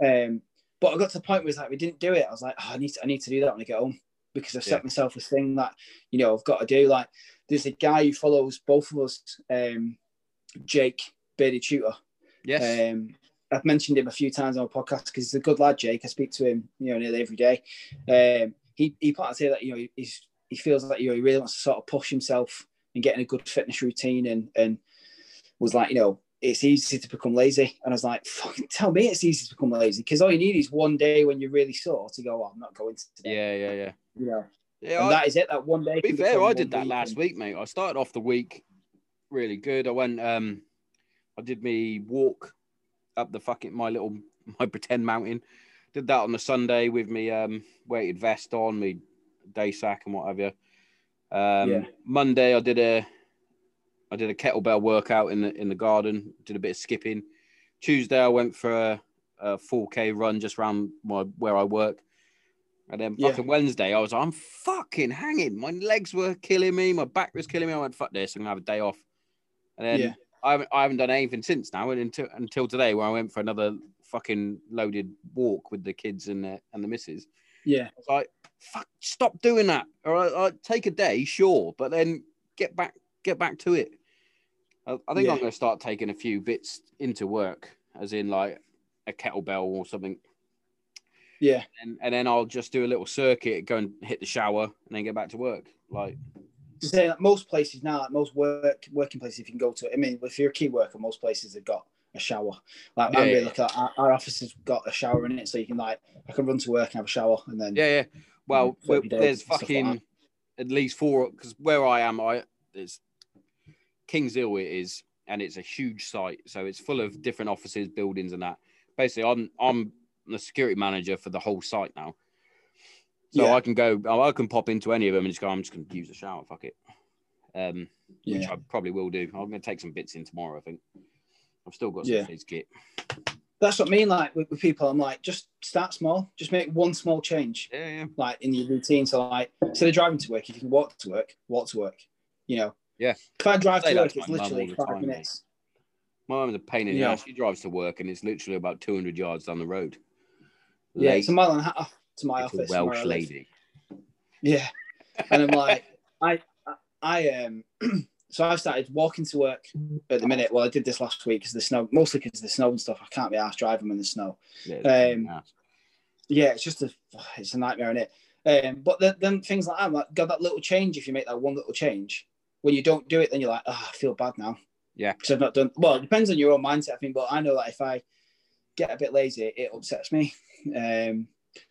Um, but I got to the point where it's like we didn't do it. I was like, oh, I need to, I need to do that when I get home because I've set Yeah. myself this thing that you know I've got to do. Like, there's a guy who follows both of us, um, Jake Bearded Tutor. Yes. Um, I've mentioned him a few times on my podcast because he's a good lad, Jake. I speak to him, you know, nearly every day. Um, he he part say that you know he's he feels like you know he really wants to sort of push himself and get in a good fitness routine and and was like you know it's easy to become lazy and I was like fucking [laughs] tell me it's easy to become lazy because all you need is one day when you're really sore to go oh, I'm not going today yeah, yeah, yeah. you know Yeah, I, that is it that one day to be fair, I did that last week, mate. I started off the week really good. I went, um, I did me walk up the fucking my little [laughs] my pretend mountain. Did that on the Sunday with me um weighted vest on, me day sack and what have you. Um, Yeah. Monday I did a I did a kettlebell workout in the in the garden. Did a bit of skipping. Tuesday I went for a, a 4k run just around my where I work. And then Yeah. fucking Wednesday, I was I'm fucking hanging. My legs were killing me. My back was killing me. I went fuck this. I'm gonna have a day off. And then Yeah. I haven't I haven't done anything since now. Until until today, where I went for another fucking loaded walk with the kids and the and the missus. yeah I was like, fuck, stop doing that. Right, I take a day, sure, but then get back get back to it. I, I think Yeah. I'm gonna start taking a few bits into work, as in like a kettlebell or something yeah and, and then I'll just do a little circuit, go and hit the shower, and then get back to work. Like, to say that most places now, like most work working places, if you can go to, I mean, if you're a key worker, most places have got a shower. Like Yeah, yeah, really looking at our, our office has got a shower in it, so you can like I can run to work and have a shower, and then yeah, yeah. Well, there's stuff like fucking at least four because where I am, I there's Kings Hill. It is, and it's a huge site, so it's full of different offices, buildings, and that. Basically, I'm I'm the security manager for the whole site now. So Yeah. I can go, I can pop into any of them and just go. I'm just going to use the shower. Fuck it. Um, which. I probably will do. I'm going to take some bits in tomorrow. I think I've still got some Yeah. fizz kit. That's what I mean. Like with, with people, I'm like, just start small, just make one small change, Yeah, yeah. like in your routine. So like instead of driving to work, if you can walk to work, walk to work. You know. Yeah. If I drive Say to work, to it's my mum literally all five time, minutes. My mum's a pain in the Yeah. ass. She drives to work and it's literally about 200 yards down the road. Yeah, Late, it's a mile and a half to my little office. from Welsh lady. Yeah. And I'm like, [laughs] I, I, I um, [clears throat] so I've started walking to work at the minute. Well, I did this last week because the snow, mostly because the snow and stuff. I can't be asked driving in the snow. Yeah, it's a pain in Um. Yeah, it's just a, it's a nightmare in it. Um, but then, then things like that, I'm like, God, that little change. If you make that one little change, when you don't do it, then you're like, oh, I feel bad now. Yeah. because I've not done. Well, it depends on your own mindset, I think. But I know that if I get a bit lazy, it upsets me. Um,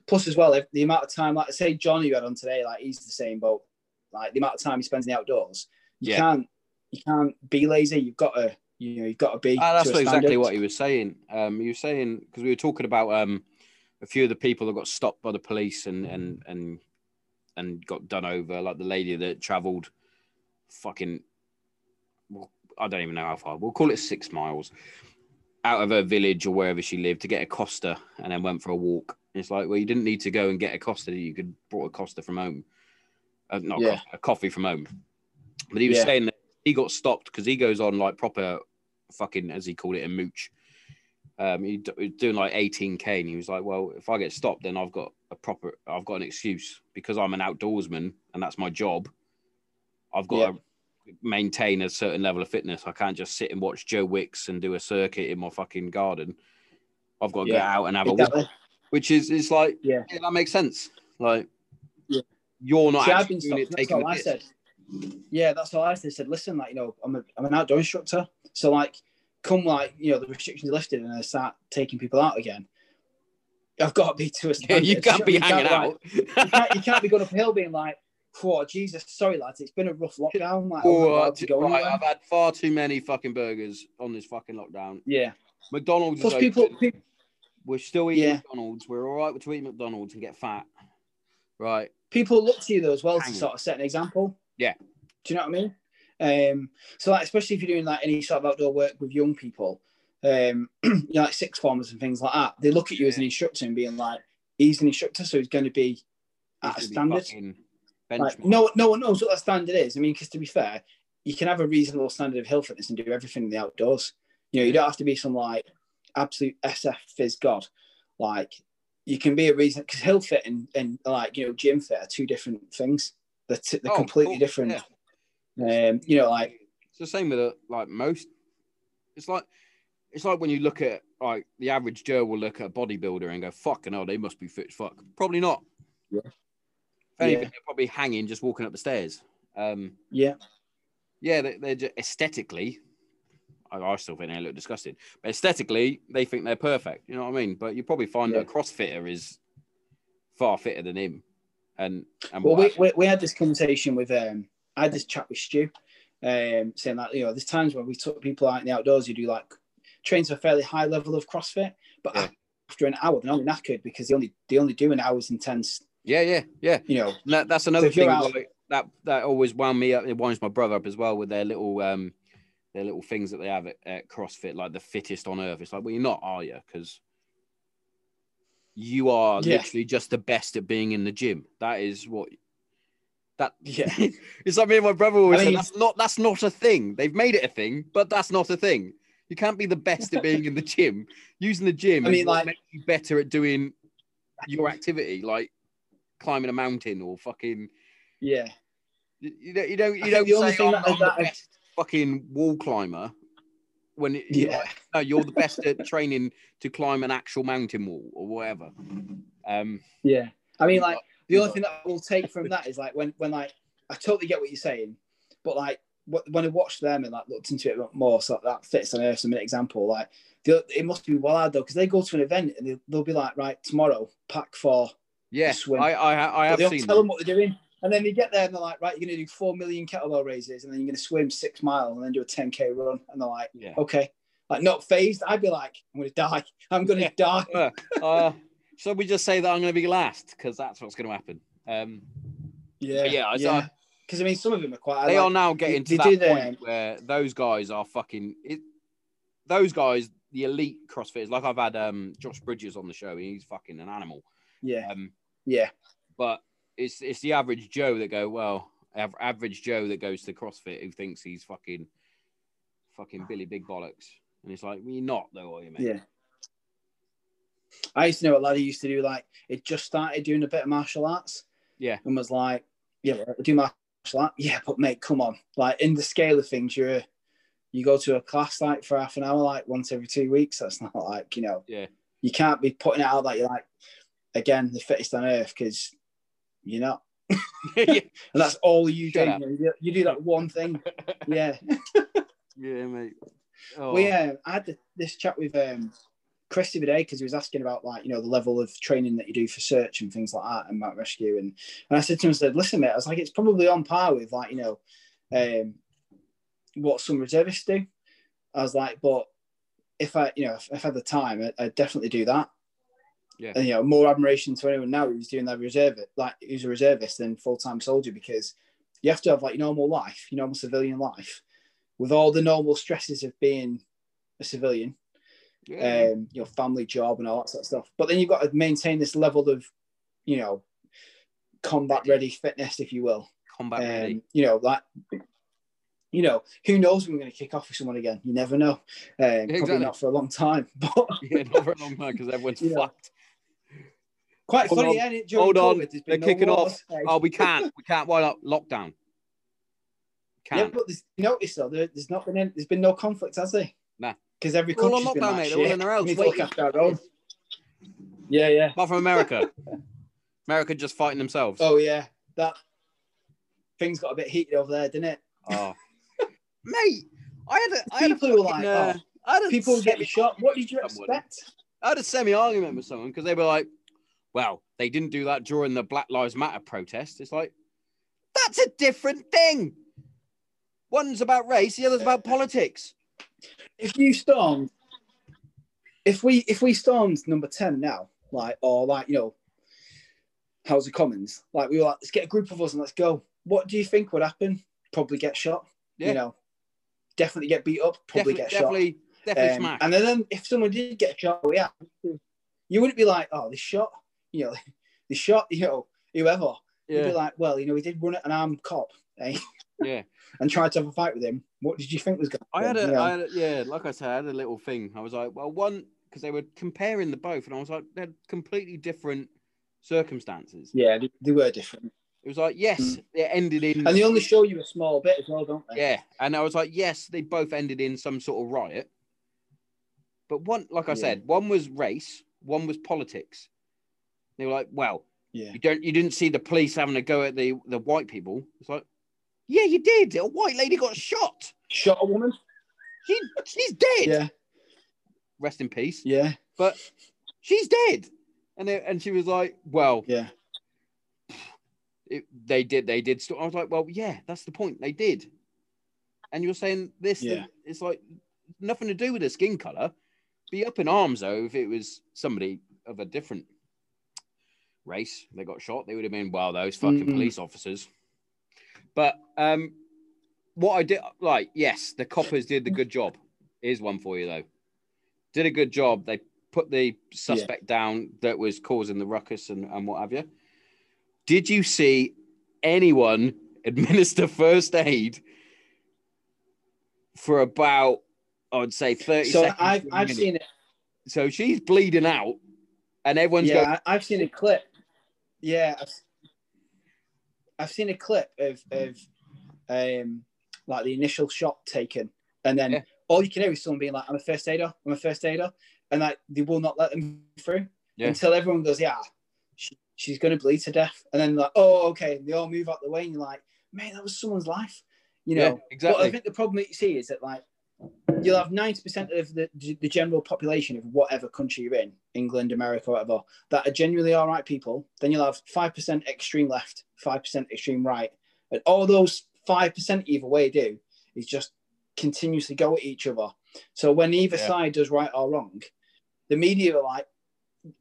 plus, as well, if the amount of time, like say John, you had on today, like he's the same boat. Like the amount of time he spends in the outdoors, you Yeah. can't, you can't be lazy. You've got to, you know, you've got to be. Ah, that's to exactly what he was saying. Um, he was saying because we were talking about um, a few of the people that got stopped by the police and and and and got done over, like the lady that travelled fucking. Well, I don't even know how far. We'll call it six miles out of her village or wherever she lived to get a Costa, and then went for a walk. It's like, well, you didn't need to go and get a Costa. You could brought a Costa from home, uh, not a Yeah. A coffee from home. But he was Yeah. saying that he got stopped because he goes on like proper fucking as he called it a mooch. Um, he d- he was doing like 18k, and he was like, "Well, if I get stopped, then I've got a proper, I've got an excuse because I'm an outdoorsman and that's my job. I've got to maintain a certain level of fitness. I can't just sit and watch Joe Wicks and do a circuit in my fucking garden. I've got to get out and have a walk, which is it's like, Yeah. yeah, that makes sense. Like, Yeah. you're not See, I've actually been doing stopped. it, That's the I piss. said. Yeah, that's all I said. I said, listen, like you know, I'm a, I'm an outdoor instructor, so like, come like you know the restrictions are lifted and I start taking people out again. I've got to be to a Yeah, [laughs] you can't be You hanging like, out. you, can't, you can't be going up a hill being like, "Oh Jesus, sorry lads, it's been a rough lockdown." Like, Oh, allowed to go right, anywhere." I've had far too many fucking burgers on this fucking lockdown. Yeah. McDonald's Plus, people, people, We're still eating Yeah. McDonald's. We're all right to eat McDonald's and get fat. Right. people look to you though as well to sort of set an example. Yeah. Do you know what I mean? Um, so like, especially if you're doing like any sort of outdoor work with young people, um, [clears throat] you know, like six formers and things like that, they look at you as an instructor and being like, he's an instructor, so he's going to be at a It's gonna be standard. fucking Like, benchmark. no, no one knows what that standard is. I mean, because to be fair, you can have a reasonable standard of hill fitness and do everything in the outdoors. You know, you don't have to be some like absolute SF phys god. Like you can be a reason because hill fit and, and like you know gym fit are two different things. They're, t- they're Oh, completely cool. different. Yeah. Um, you know, like It's the same with uh, like most. It's like it's like when you look at like the average Joe will look at a bodybuilder and go, "Fucking hell, they must be fit as fuck." Probably not. Yeah. If anything, Yeah. they're probably hanging, just walking up the stairs. Um, yeah, yeah, they, they're just aesthetically. I, I still think they look disgusting, but aesthetically, they think they're perfect. You know what I mean? But you probably find that a CrossFitter is far fitter than him. And and Well, we, we, we had this conversation with um, I had this chat with Stu, um, saying that you know there's times when we took people out in the outdoors, you do like train to a fairly high level of CrossFit, but Yeah. after an hour they're only knackered because they only they only do an hour's intense. Yeah, yeah, yeah. You know, That, that's another thing out- like, that that always wound me up. It winds my brother up as well with their little um their little things that they have at, at CrossFit, like the fittest on earth. It's like, well, you're not, are you? Because you are Yeah. literally just the best at being in the gym. That is what that. [laughs] Yeah. [laughs] it's like me and my brother always I say mean- that's not that's not a thing. They've made it a thing, but that's not a thing. You can't be the best at being in the gym. Using the gym, I is mean, like- makes you better at doing your activity, like climbing a mountain or fucking yeah, you you don't, you don't, you don't the say, I'm, that- I'm the that- best fucking wall climber when it, yeah, no, you're the best at training to climb an actual mountain wall or whatever. Um, yeah. I mean, like the only thing that we'll take from that is like when when like I totally get what you're saying, but like what, when I watched them and like looked into it more, so that fits on Earth, some example. Like the- it must be well hard though because they go to an event and they, they'll be like, right, tomorrow pack for yeah, I, I, I have they seen tell them. what they're doing. And then they get there and they're like, right, you're going to do 4 million kettlebell raises and then you're going to swim six miles and then do a 10K run. And they're like, Yeah. okay. Like, not phased. I'd be like, I'm going to die. [laughs] I'm going to Yeah. die. [laughs] Uh, so we just say that I'm going to be last because that's what's going to happen. Um, Yeah. yeah, I- yeah. Because, I mean, some of them are quite. They like- are now getting to they that point where those guys are fucking. It, those guys, the elite CrossFitters, like I've had um, Josh Bridges on the show. He's fucking an animal. Yeah. Um, Yeah. but it's it's the average Joe that go well. Av- average Joe that goes to CrossFit who thinks he's fucking fucking Billy Big Bollocks, and it's like well, you're not though, are you, mate? Yeah. I used to know a lad who used to do like, it just started doing a bit of martial arts. Yeah. And was like, yeah, I do martial art. Yeah, but mate, come on. Like, in the scale of things, you're, you go to a class like for half an hour, like once every two weeks. That's not like, you know, Yeah. you can't be putting it out that you're like, again, the fittest on earth because you're not. [laughs] [laughs] And that's all you Shut do. You, you do that one thing. [laughs] Yeah. yeah, mate. Oh, We I had this chat with um, Chris the other day because he was asking about like you know the level of training that you do for search and things like that and mountain rescue and and I said to him I said listen mate I was like it's probably on par with like you know um, what some reservists do I was like but if I you know if, if I had the time I, I'd definitely do that Yeah. and you know more admiration to anyone now who's doing that reserve like who's a reservist than full time soldier because you have to have like normal life your normal civilian life with all the normal stresses of being a civilian, yeah. um, you know, family, job, and all that sort of stuff. But then you've got to maintain this level of, you know, combat ready fitness, if you will. combat ready. Um, you know, like, you know, who knows when we're going to kick off with someone again? You never know. Um, exactly. Probably not for a long time, [laughs] but Yeah, not for a long time because everyone's [laughs] You fucked. Quite Hold funny. on. Yeah, during Hold on, they're no kicking off. Hey. Oh, we can't. We can't. Why not? Lockdown. [laughs] Yeah, Can't. but there's, notice though, there, there's not been any, there's been no conflict, has there? Nah. Because every country's been like, mate. They're all in their house look after our own. Yeah, yeah. Apart from America. [laughs] America just fighting themselves. Oh yeah, that things got a bit heated over there, didn't it? Oh. [laughs] mate, I had a, I had a People were fucking, like, uh, oh, I had a People getting shot. What did you expect? I had a semi argument with someone because they were like, well, they didn't do that during the Black Lives Matter protest. It's like, that's a different thing. One's about race, the other's about politics. If you stormed, if we if we stormed number ten now, like or like you know, House of Commons, like we were like, let's get a group of us and let's go. What do you think would happen? Probably get shot. Yeah. You know, definitely get beat up. Probably definitely, get shot. definitely, definitely Um, smash. and then if someone did get shot, yeah, you wouldn't be like, oh, they shot, you know, [laughs] they shot, you know, whoever. You'd be like, well, you know, he did run at an armed cop. [laughs] Eh? Yeah. and tried to have a fight with him, what did you think was going to I had a, know? I had a, yeah, like I said, I had a little thing. I was like, well, one because they were comparing the both, and I was like, they're completely different circumstances. yeah, they, they were different. It was like, yes, it ended in, And they only show you a small bit as well, don't they? yeah, and I was like, yes, they both ended in some sort of riot. But one, like I Yeah. said, one was race, one was politics. They were like, well, Yeah. you don't, you didn't see the police having a go at the the white people. It's like, yeah, you did. A white lady got shot. Shot a woman? She, she's dead. Yeah. Rest in peace. Yeah. but she's dead. And they, and she was like, well, Yeah. it, they did, they did. st-" I was like, well, yeah, that's the point. They did. And you're saying this, Yeah. it's like nothing to do with the skin color. Be up in arms though if it was somebody of a different race they got shot. They would have been, well, those fucking Mm. police officers. But um, what I did, like, yes, the coppers did the good job. Here's one for you though. Did a good job. They put the suspect down that was causing the ruckus and, and what have you. Did you see anyone [laughs] administer first aid for about, I would say, 30 So seconds? I've I've minute? seen it. So she's bleeding out, and everyone's Yeah, I, I've seen a clip. Yeah, I've, I've seen a clip of of um like the initial shot taken, and then Yeah. all you can hear is someone being like, "I'm a first aider. I'm a first aider," and like they will not let them through Yeah. until everyone goes, "Yeah, she, she's going to bleed to death," and then like, "Oh, okay," and they all move out the way, and you're like, "Man, that was someone's life," you know. yeah, But I think the problem that you see is that like you'll have ninety percent of the the general population of whatever country you're in, England, America, whatever, that are genuinely all right people. Then you'll have five percent extreme left, five percent extreme right, and all those five percent either way do is just continuously go at each other. So when either Yeah. side does right or wrong, the media are like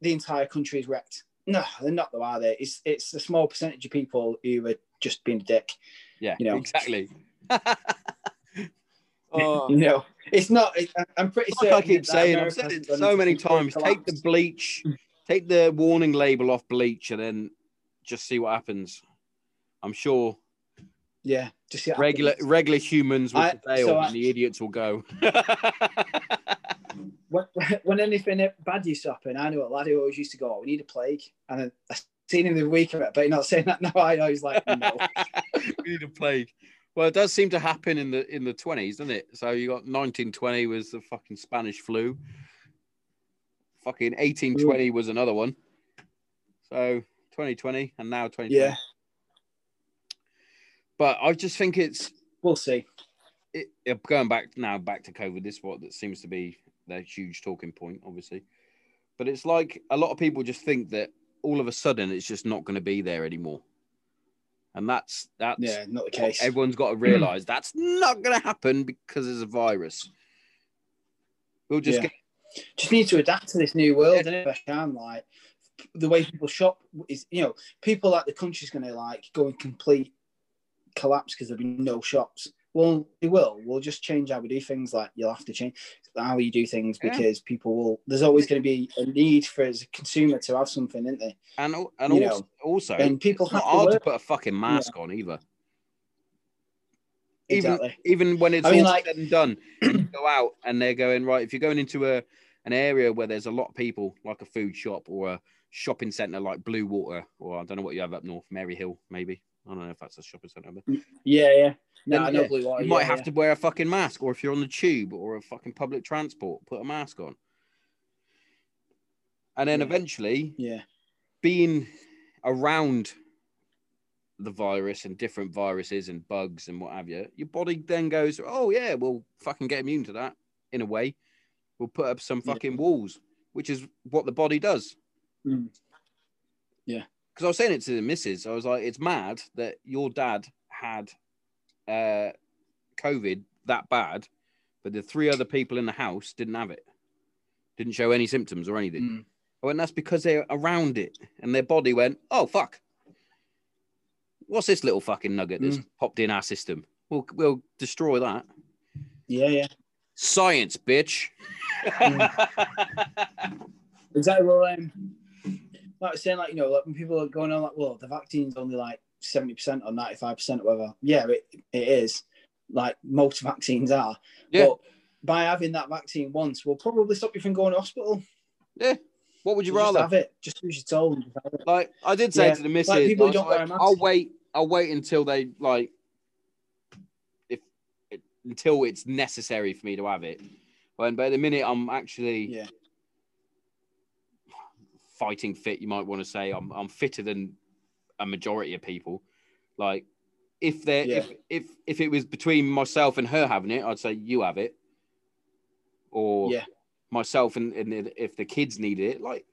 the entire country is wrecked. No, they're not though, are they? It's it's a small percentage of people who are just being a dick. yeah, you know. exactly. [laughs] [laughs] oh, You know, it's not. It, I'm pretty like. I keep saying, I've said it so many times. Take the bleach, take the warning label off bleach, and then just see what happens. I'm sure Yeah, just regular happens. regular humans will I- prevail, so I- and the idiots will go. [laughs] When, when anything bad used to happen, I know a lad who always used to go, "Oh, "We need a plague," and then I seen him the week of it, but you're not saying that now. I know he's like, "No." [laughs] we need a plague. Well, it does seem to happen in the in the twenties, doesn't it? So you got 1920 was the fucking Spanish flu. Fucking 1820 was another one. So 2020 and now 2020. yeah, But I just think it's we'll see. it, it- going back now back to COVID. This is what that seems to be their huge talking point, obviously. But it's like a lot of people just think that all of a sudden it's just not going to be there anymore, and that's that's Yeah, not the case. everyone's got to mm. realize that's not going to happen because it's a virus. We'll just Yeah. get Just need to adapt to this new world, Yeah. and if I can, like the way people shop is, you know, people like the country's going to like go in complete collapse because there'll be no shops. Well, they will. We'll just change how we do things. Like you'll have to change how you do things Yeah. because people will. There's always going to be a need for as a consumer to have something, isn't there? and and You also, know, also And people have to hard to work. put a fucking mask on either. Even Exactly. even when it's I mean, all like- said and done, you [clears throat] go out and they're going right. If you're going into a an area where there's a lot of people, like a food shop or a shopping centre like Bluewater, or I don't know what you have up north, Merry Hill, maybe. I don't know if that's a shopping centre. But Yeah, yeah. No, I know yeah, Bluewater. you yeah, might have yeah. to wear a fucking mask, or if you're on the tube or a fucking public transport, put a mask on. And then eventually, Yeah, being around the virus and different viruses and bugs and what have you, your body then goes, oh yeah, we'll fucking get immune to that in a way. We'll put up some fucking walls, which is what the body does. Mm. Yeah. Because I was saying it to the missus, I was like, it's mad that your dad had uh, COVID that bad, but the three other people in the house didn't have it, didn't show any symptoms or anything. Mm. I went, that's because they're around it, and their body went, oh fuck, what's this little fucking nugget that's popped in our system? We'll we'll destroy that. yeah, yeah. Science, bitch. Exactly. Well, um, like I was saying, like you know, like when people are going on like, well, the vaccine's only like seventy percent or ninety five percent, whatever. Yeah, it, it is. Like most [laughs] vaccines are. Yeah. But by having that vaccine once will probably stop you from going to hospital. Yeah. What would you So just rather? have it. Just as you're told. and just have it. Like I did say Yeah, to the missus, like people like, don't like, I'll wait. I'll wait until they like, if until it's necessary for me to have it. When but at the minute I'm actually Yeah. Fighting fit. You might want to say I'm I'm fitter than a majority of people. Like if there Yeah. if if if it was between myself and her having it, I'd say you have it, or Yeah. myself and, and if the kids need it, like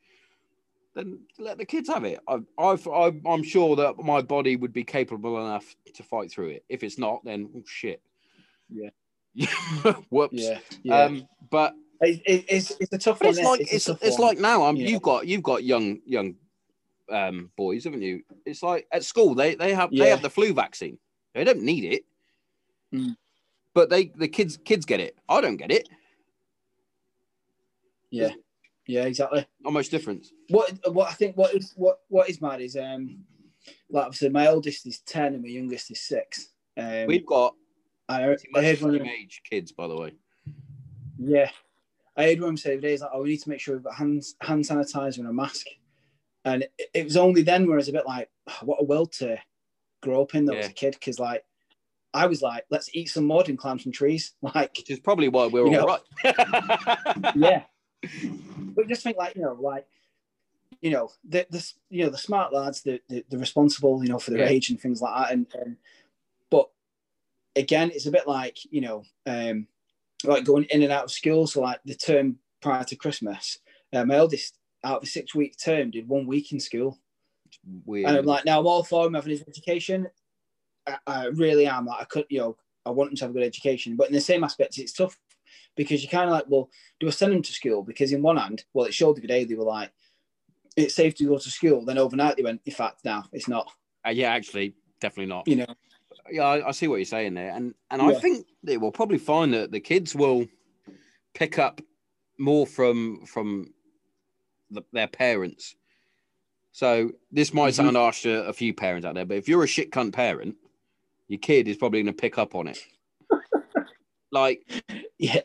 then let the kids have it. I, I've, I, I'm sure that my body would be capable enough to fight through it. If it's not, then oh, shit. Yeah. [laughs] Whoops. Yeah. Yeah. Um, but it, it, it's it's a tough but one. it's like it's it's one. like now. Um, Yeah. you've got you've got young young um boys, haven't you? It's like at school they they have they have the flu vaccine. They don't need it, Mm. but they the kids kids get it. I don't get it. yeah. Yeah. Exactly. Not much difference. What what I think what is what what is mad is um like said, my oldest is ten and my youngest is six. Um, We've got I, I heard the one of same age kids, by the way. yeah, I heard one say the other day, he's like, oh, we need to make sure we've got hand hand sanitizer and a mask, and it, it was only then where I was a bit like, oh, what a world to grow up in as Yeah. a kid, because like I was like, let's eat some mud and climb some trees, [laughs] like Which is probably why we're all know- right. [laughs] [laughs] yeah. But just think like you know, like you know, the the you know the smart lads, the the, the responsible, you know, for their Yeah. age and things like that. And, and but again, it's a bit like you know, um, like going in and out of school. So like the term prior to Christmas, uh, my eldest out of a six week term did one week in school, Weird. and I'm like, now I'm all for him having his education. I, I really am. Like I could, you know, I want him to have a good education, but in the same aspect, it's tough because you're kind of like, well, do I send him to school? Because in one hand, well, it showed the day they were like, it's safe to go to school. Then overnight they went, in fact, now it's not. Uh, yeah, actually, definitely not. You know, Yeah, I, I see what you're saying there, and and I think they will probably find that the kids will pick up more from from the, their parents. So this might Mhm. sound harsh to a few parents out there, but if you're a shit cunt parent, your kid is probably going to pick up on it. [laughs] like yeah.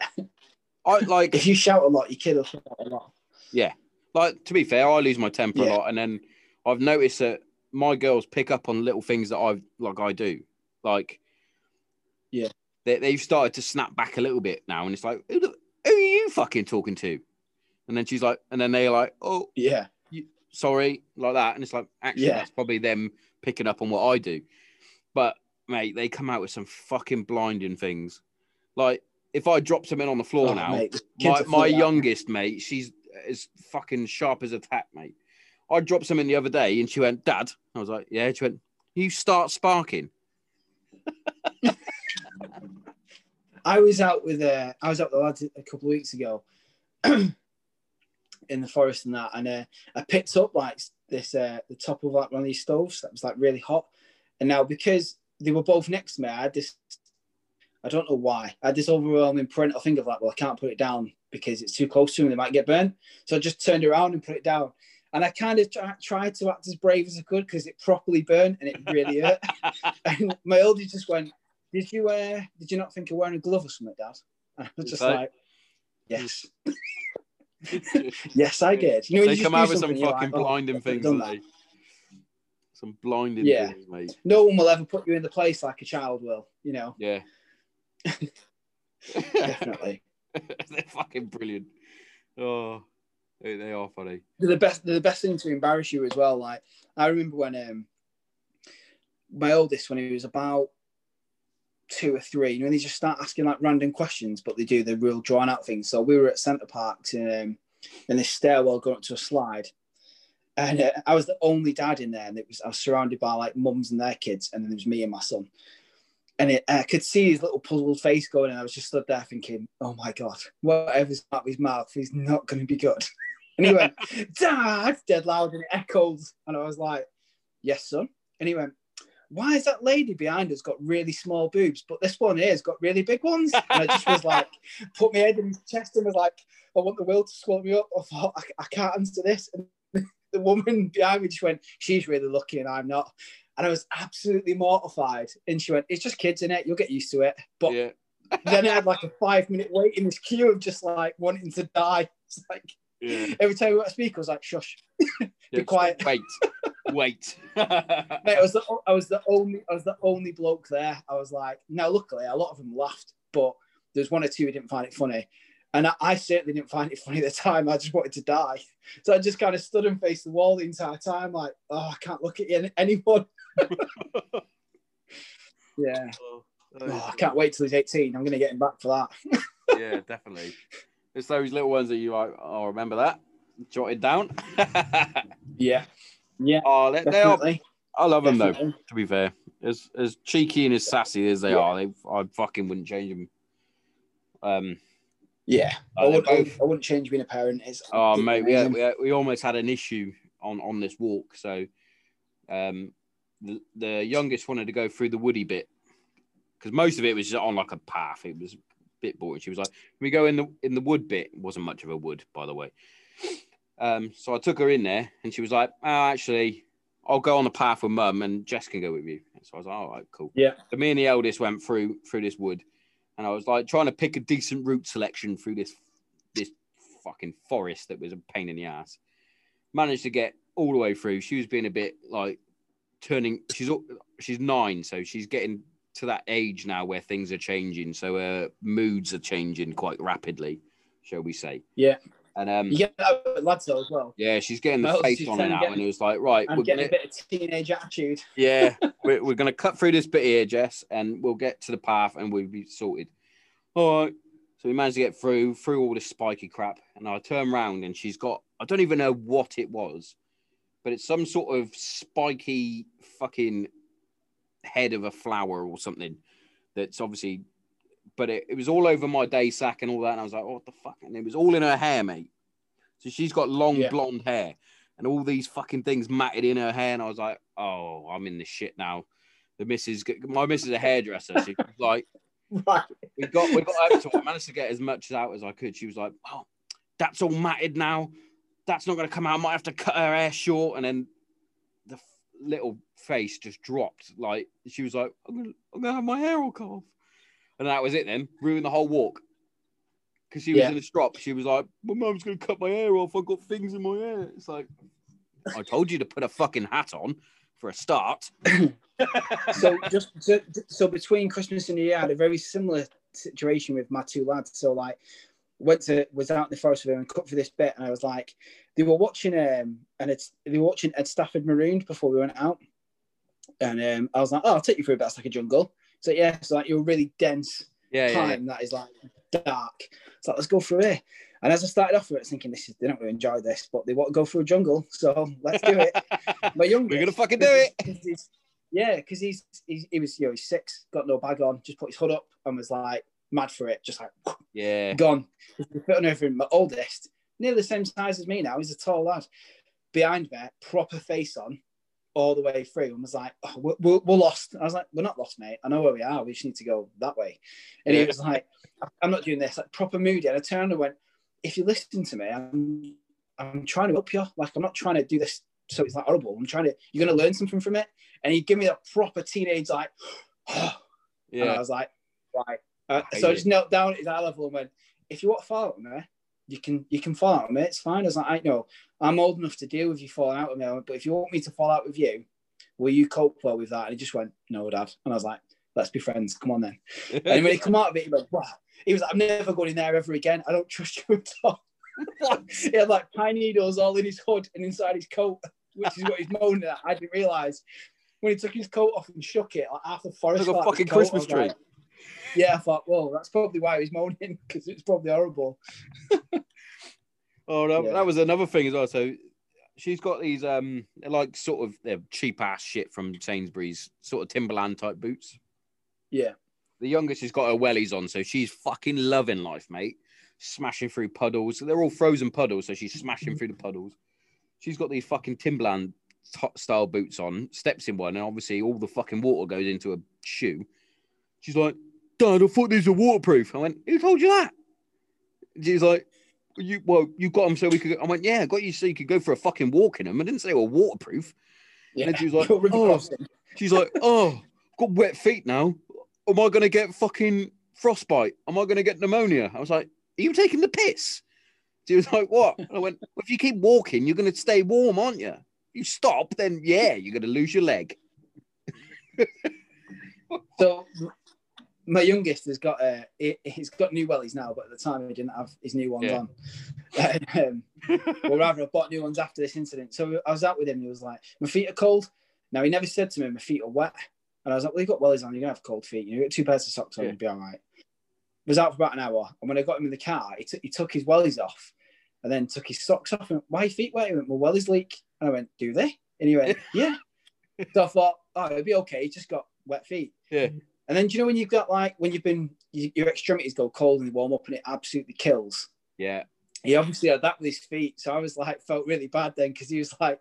I like If you shout a lot, your kid will shout a lot. Yeah, like to be fair, I lose my temper Yeah. a lot, and then I've noticed that my girls pick up on little things that I like. I do like, Yeah. they, they've started to snap back a little bit now, and it's like, who, the, who are you fucking talking to? And then she's like, and then they're like, oh, Yeah, sorry, like that, and it's like, actually, Yeah. that's probably them picking up on what I do. But mate, they come out with some fucking blinding things. Like if I drop something on the floor Oh, now, mate, my, my youngest mate, she's as fucking sharp as a tack, mate. I dropped something the other day and she went, Dad. I was like, Yeah. She went, You start sparking. I was out with uh, I was out with the lads a couple of weeks ago [clears throat] in the forest and that, and uh, I picked up like this uh, the top of like one of these stoves that was like really hot, and now because they were both next to me, I had this I don't know why I had this overwhelming parental thing of like, well, I can't put it down because it's too close to them, they might get burned. So I just turned around and put it down. And I kind of try, tried to act as brave as I could because it properly burned and it really hurt. [laughs] and my oldie just went, "Did you uh, did you not think of wearing a glove or something, Dad?" And I was just like, "Yes, [laughs] yes, I did." You know, they you come out with some fucking like, "Oh, blinding things, don't they? Some blinding Yeah. things, mate. No one will ever put you in the place like a child will. You know, Yeah. [laughs] definitely. They're fucking brilliant. Oh, they, they are funny. they're the best. They're the best thing to embarrass you as well. Like I remember when um my oldest, when he was about two or three, you know, they just start asking like random questions, but they do the real drawn out things. So we were at Centre Park in um, in this stairwell going up to a slide, and uh, I was the only dad in there, and it was I was surrounded by like mums and their kids, and then there was me and my son. And it, I could see his little puzzled face going, and I was just stood there thinking, "Oh my god, whatever's out of his mouth he's not going to be good." [laughs] And he went, [laughs] Dad, dead loud, and it echoed. And I was like, Yes, son. And he went, Why is that lady behind us got really small boobs, but this one here's got really big ones? And I just was like, [laughs] put my head in his chest and was like, I want the will to swallow me up. I thought, I, I can't answer this. And [laughs] the woman behind me just went, She's really lucky and I'm not. And I was absolutely mortified. And she went, It's just kids in it, you'll get used to it. But Yeah. then I had like a five minute wait in this queue of just like wanting to die. It's like Yeah. every time we got a speaker, I was like, shush. [laughs] Yeah, quiet. [laughs] Wait. Wait. [laughs] Mate, I was the I was the only I was the only bloke there. I was like, now luckily a lot of them laughed, but there's one or two who didn't find it funny. And I, I certainly didn't find it funny at the time. I just wanted to die. So I just kind of stood and faced the wall the entire time, like, oh, I can't look at any- anyone. yeah. Oh, Oh, I can't wait till he's 18. I'm going to get him back for that. yeah, definitely. It's those little ones that you like. Oh, remember that? Jotted down. [laughs] Yeah. Yeah. oh, they, they are. I love them though. To be fair, as as cheeky and as sassy as they Yeah. are, they I fucking wouldn't change them. Um. Yeah. I, wouldn't, both- I wouldn't change being a parent. It's, Oh mate, we, we we almost had an issue on on this walk. So, um, the, the youngest wanted to go through the woody bit because most of it was just on like a path. It was bit boring. She was like, "Can we go in the in the wood bit?" It wasn't much of a wood, by the way. Um, so I took her in there, and she was like, "Oh, actually, I'll go on the path with mum, and Jess can go with you." And so I was like, "All right, cool." Yeah. So me and the eldest went through through this wood, and I was like trying to pick a decent route selection through this this fucking forest that was a pain in the ass. Managed to get all the way through. She was being a bit like turning. She's she's nine, so she's getting to that age now where things are changing. So her moods are changing quite rapidly, shall we say? Yeah. And um, You get that with lads as well. yeah, she's getting the face on her now, get- and it was like, right, I'm we're getting gonna, a bit of teenage attitude. [laughs] yeah, [laughs] we're, we're going to cut through this bit here, Jess, and we'll get to the path and we'll be sorted. All right. So we managed to get through through all this spiky crap, and I turn round and she's got I don't even know what it was, but it's some sort of spiky fucking head of a flower or something that's obviously, but it, it was all over my day sack and all that, and I was like, oh, what the fuck? And it was all in her hair, mate. So she's got long Yeah. blonde hair and all these fucking things matted in her hair, and I was like, oh, I'm in the shit now. The missus, my missus is a hairdresser. She's [laughs] like, Right. we got we got out to I managed to get as much out as I could. She was like, "Oh, that's all matted now. That's not going to come out. I might have to cut her hair short." And then little face just dropped. Like she was like, "I'm gonna, I'm gonna have my hair all cut off," and that was it. Then ruined the whole walk because she was Yeah. in a strop. She was like, "My mum's to cut my hair off. I've got things in my hair." It's like, I told you to put a fucking hat on for a start. [clears throat] so just so, so between Christmas and New Year, I had a very similar situation with my two lads. So like went to was out in the forest with him and cut for this bit, and I was like, they were watching um and it's they were watching Ed Stafford Marooned before we went out, and um I was like, oh, I'll take you through a bit. It's like a jungle. So yeah, so like you're really dense Yeah, yeah, yeah. time that is like dark. So like let's go through here. And as I started off with it, I was thinking this is not going to enjoy this, but they want to go through a jungle, so let's do it. [laughs] My youngest, We're gonna fucking do it. [laughs] 'cause he's- yeah, because he's, he's he was you know he's six, got no bag on, just put his hood up and was like mad for it, just like Yeah. gone. Putting over him. My oldest, nearly the same size as me now. He's a tall lad. Behind me, proper face on, all the way through, and was like, oh, we're, we're, we're lost. I was like, we're not lost, mate. I know where we are. We just need to go that way. And he was like, I'm not doing this. Like proper moody. And I turned and went, if you listen to me, I'm I'm trying to help you. Like I'm not trying to do this so it's like horrible. I'm trying to. You're going to learn something from it. And he'd give me that proper teenage like. [gasps] "Yeah," And I was like, right. Uh, I so I just knelt down at his eye level and went, if you want to follow me, you can you can fall out with me. It's fine. I was like, I know I'm old enough to deal with you falling out with me. But if you want me to fall out with you, will you cope well with that? And he just went, no, dad. And I was like, let's be friends. Come on then. And when he come out of it, he went, wow. He was like, I'm never going in there ever again. I don't trust you at all. [laughs] he had like pine needles all in his hood and inside his coat, which is what he's moaning at. I didn't realise. When he took his coat off and shook it, like half the forest. Like a fell out of fucking. I Christmas was like, tree. Yeah, I thought, well, that's probably why he's moaning because it's probably horrible. [laughs] Oh, that, Yeah. that was another thing as well. So she's got these um like sort of they're cheap ass shit from Sainsbury's, sort of Timberland type boots. Yeah. The youngest has got her wellies on, so she's fucking loving life, mate. Smashing through puddles. They're all frozen puddles, so she's smashing through the puddles. She's got these fucking Timberland style boots on, steps in one, and obviously all the fucking water goes into a shoe. She's like, Dad, I thought these were waterproof. I went, Who told you that? She's like, you well, you got them so we could. I went, yeah, I got you so you could go for a fucking walk in them. I didn't say they were waterproof. Yeah. then she was like, "Oh." She's like, oh, I've [laughs] oh, got wet feet now. Am I going to get fucking frostbite? Am I going to get pneumonia? I was like, are you taking the piss? She was like, what? And I went, well, if you keep walking, you're going to stay warm, aren't you? You stop, then yeah, you're going to lose your leg. So my youngest has got uh, he, he's got new wellies now, but at the time he didn't have his new ones Yeah. on. [laughs] um, or rather, I bought new ones after this incident. So I was out with him. He was like, "My feet are cold." Now he never said to me, "My feet are wet," and I was like, "Well, you've got wellies on. You're gonna have cold feet. You know, you got two pairs of socks on. Yeah. You'll be all right." was out for about an hour, and when I got him in the car, he, took he took his wellies off, and then took his socks off. And went, why feet wet? He went, "My wellies leak." And I went, "Do they?" And he went, [laughs] "Yeah." so I thought, "Oh, it'll be okay. He's just got wet feet." Yeah. And then do you know when you've got like when you've been you, your extremities go cold and they warm up and it absolutely kills. Yeah. He obviously had that with his feet, so I was like felt really bad then because he was like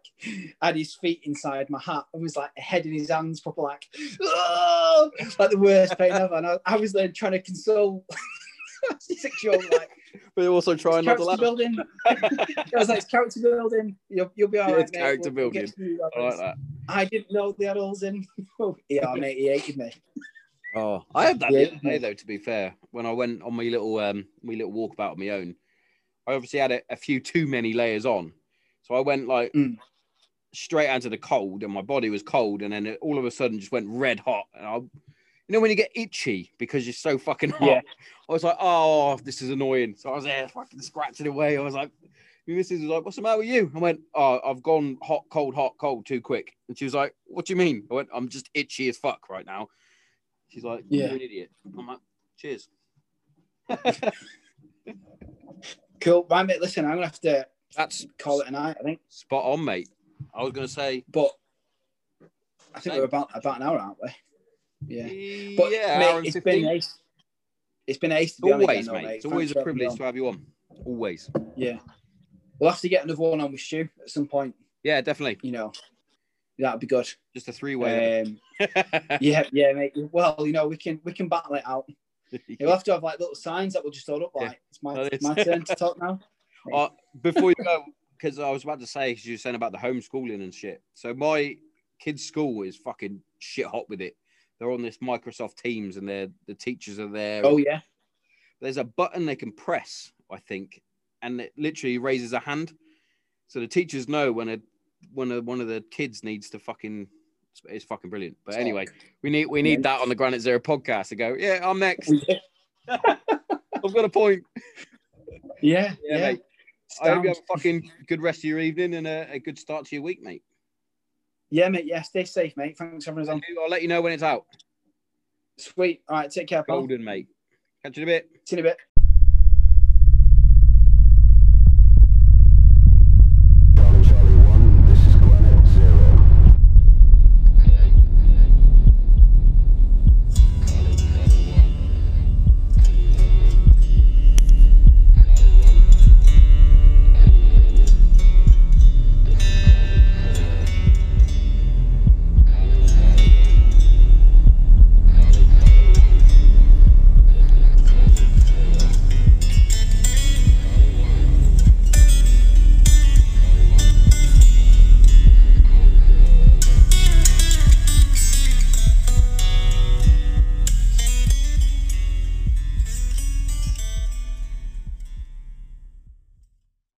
had his feet inside my hat and was like head in his hands, proper like "Oh!" like the worst pain ever. And I, I was then trying to console [laughs] six year old like But also trying not to character laugh. building. I was like, it's character building. You'll, you'll be all Yeah, right. it's mate. character We'll- we'll building. I like that. I didn't know they had holes in. [laughs] Oh, yeah, mate, he hated me. Oh, I had that Yeah. the other day though. To be fair, when I went on my little um my little walkabout on my own, I obviously had a, a few too many layers on, so I went like Mm. straight into the cold, and my body was cold, and then it all of a sudden just went red hot. And I, you know, when you get itchy because you're so fucking hot, Yeah. I was like, oh, this is annoying. So I was there fucking scratching away. I was like. My missus was like, "What's the matter with you?" I went, "Oh, I've gone hot, cold, hot, cold too quick." And she was like, "What do you mean?" I went, "I'm just itchy as fuck right now." She's like, "You're Yeah. an idiot." I'm like, "Cheers." [laughs] Cool. Right, mate, listen, I'm going to have to That's call it a night, I think. spot on, mate. I was gonna say, But I think Same. we're about about an hour, aren't we? Yeah. But yeah, mate, hour it's 15. been ace. It's been ace to be on always, again, though, mate. It's Thanks always for a privilege to have you on. Always. Yeah. We'll have to get another one on with Stu at some point, Yeah, definitely. you know. That'd be good. Just a three-way. Um, [laughs] yeah, yeah, mate. Well, you know, we can we can battle it out. [laughs] You'll have to have like little signs that will just hold up Yeah. like it's my it's my [laughs] turn to talk now. Uh, before you go, because I was about to say, 'cause you were saying about the homeschooling and shit. So my kid's school is fucking shit hot with it. They're on this Microsoft Teams, and they're the teachers are there. Oh yeah. There's a button they can press, I think, and it literally raises a hand, so the teachers know when a when of one of the kids needs to fucking. It's, fucking brilliant. But Talk. anyway, we need we need that on the Granite Zero podcast to go. Yeah, I'm next. [laughs] I've got a point. Yeah, Yeah, yeah. mate. I hope you have a fucking good rest of your evening and a, a good start to your week, mate. Yeah, mate. Yeah, stay safe, mate. Thanks for having us on. I'll let you know when it's out. Sweet. All right, take care, pal. Golden, mate. Catch you in a bit. See you in a bit.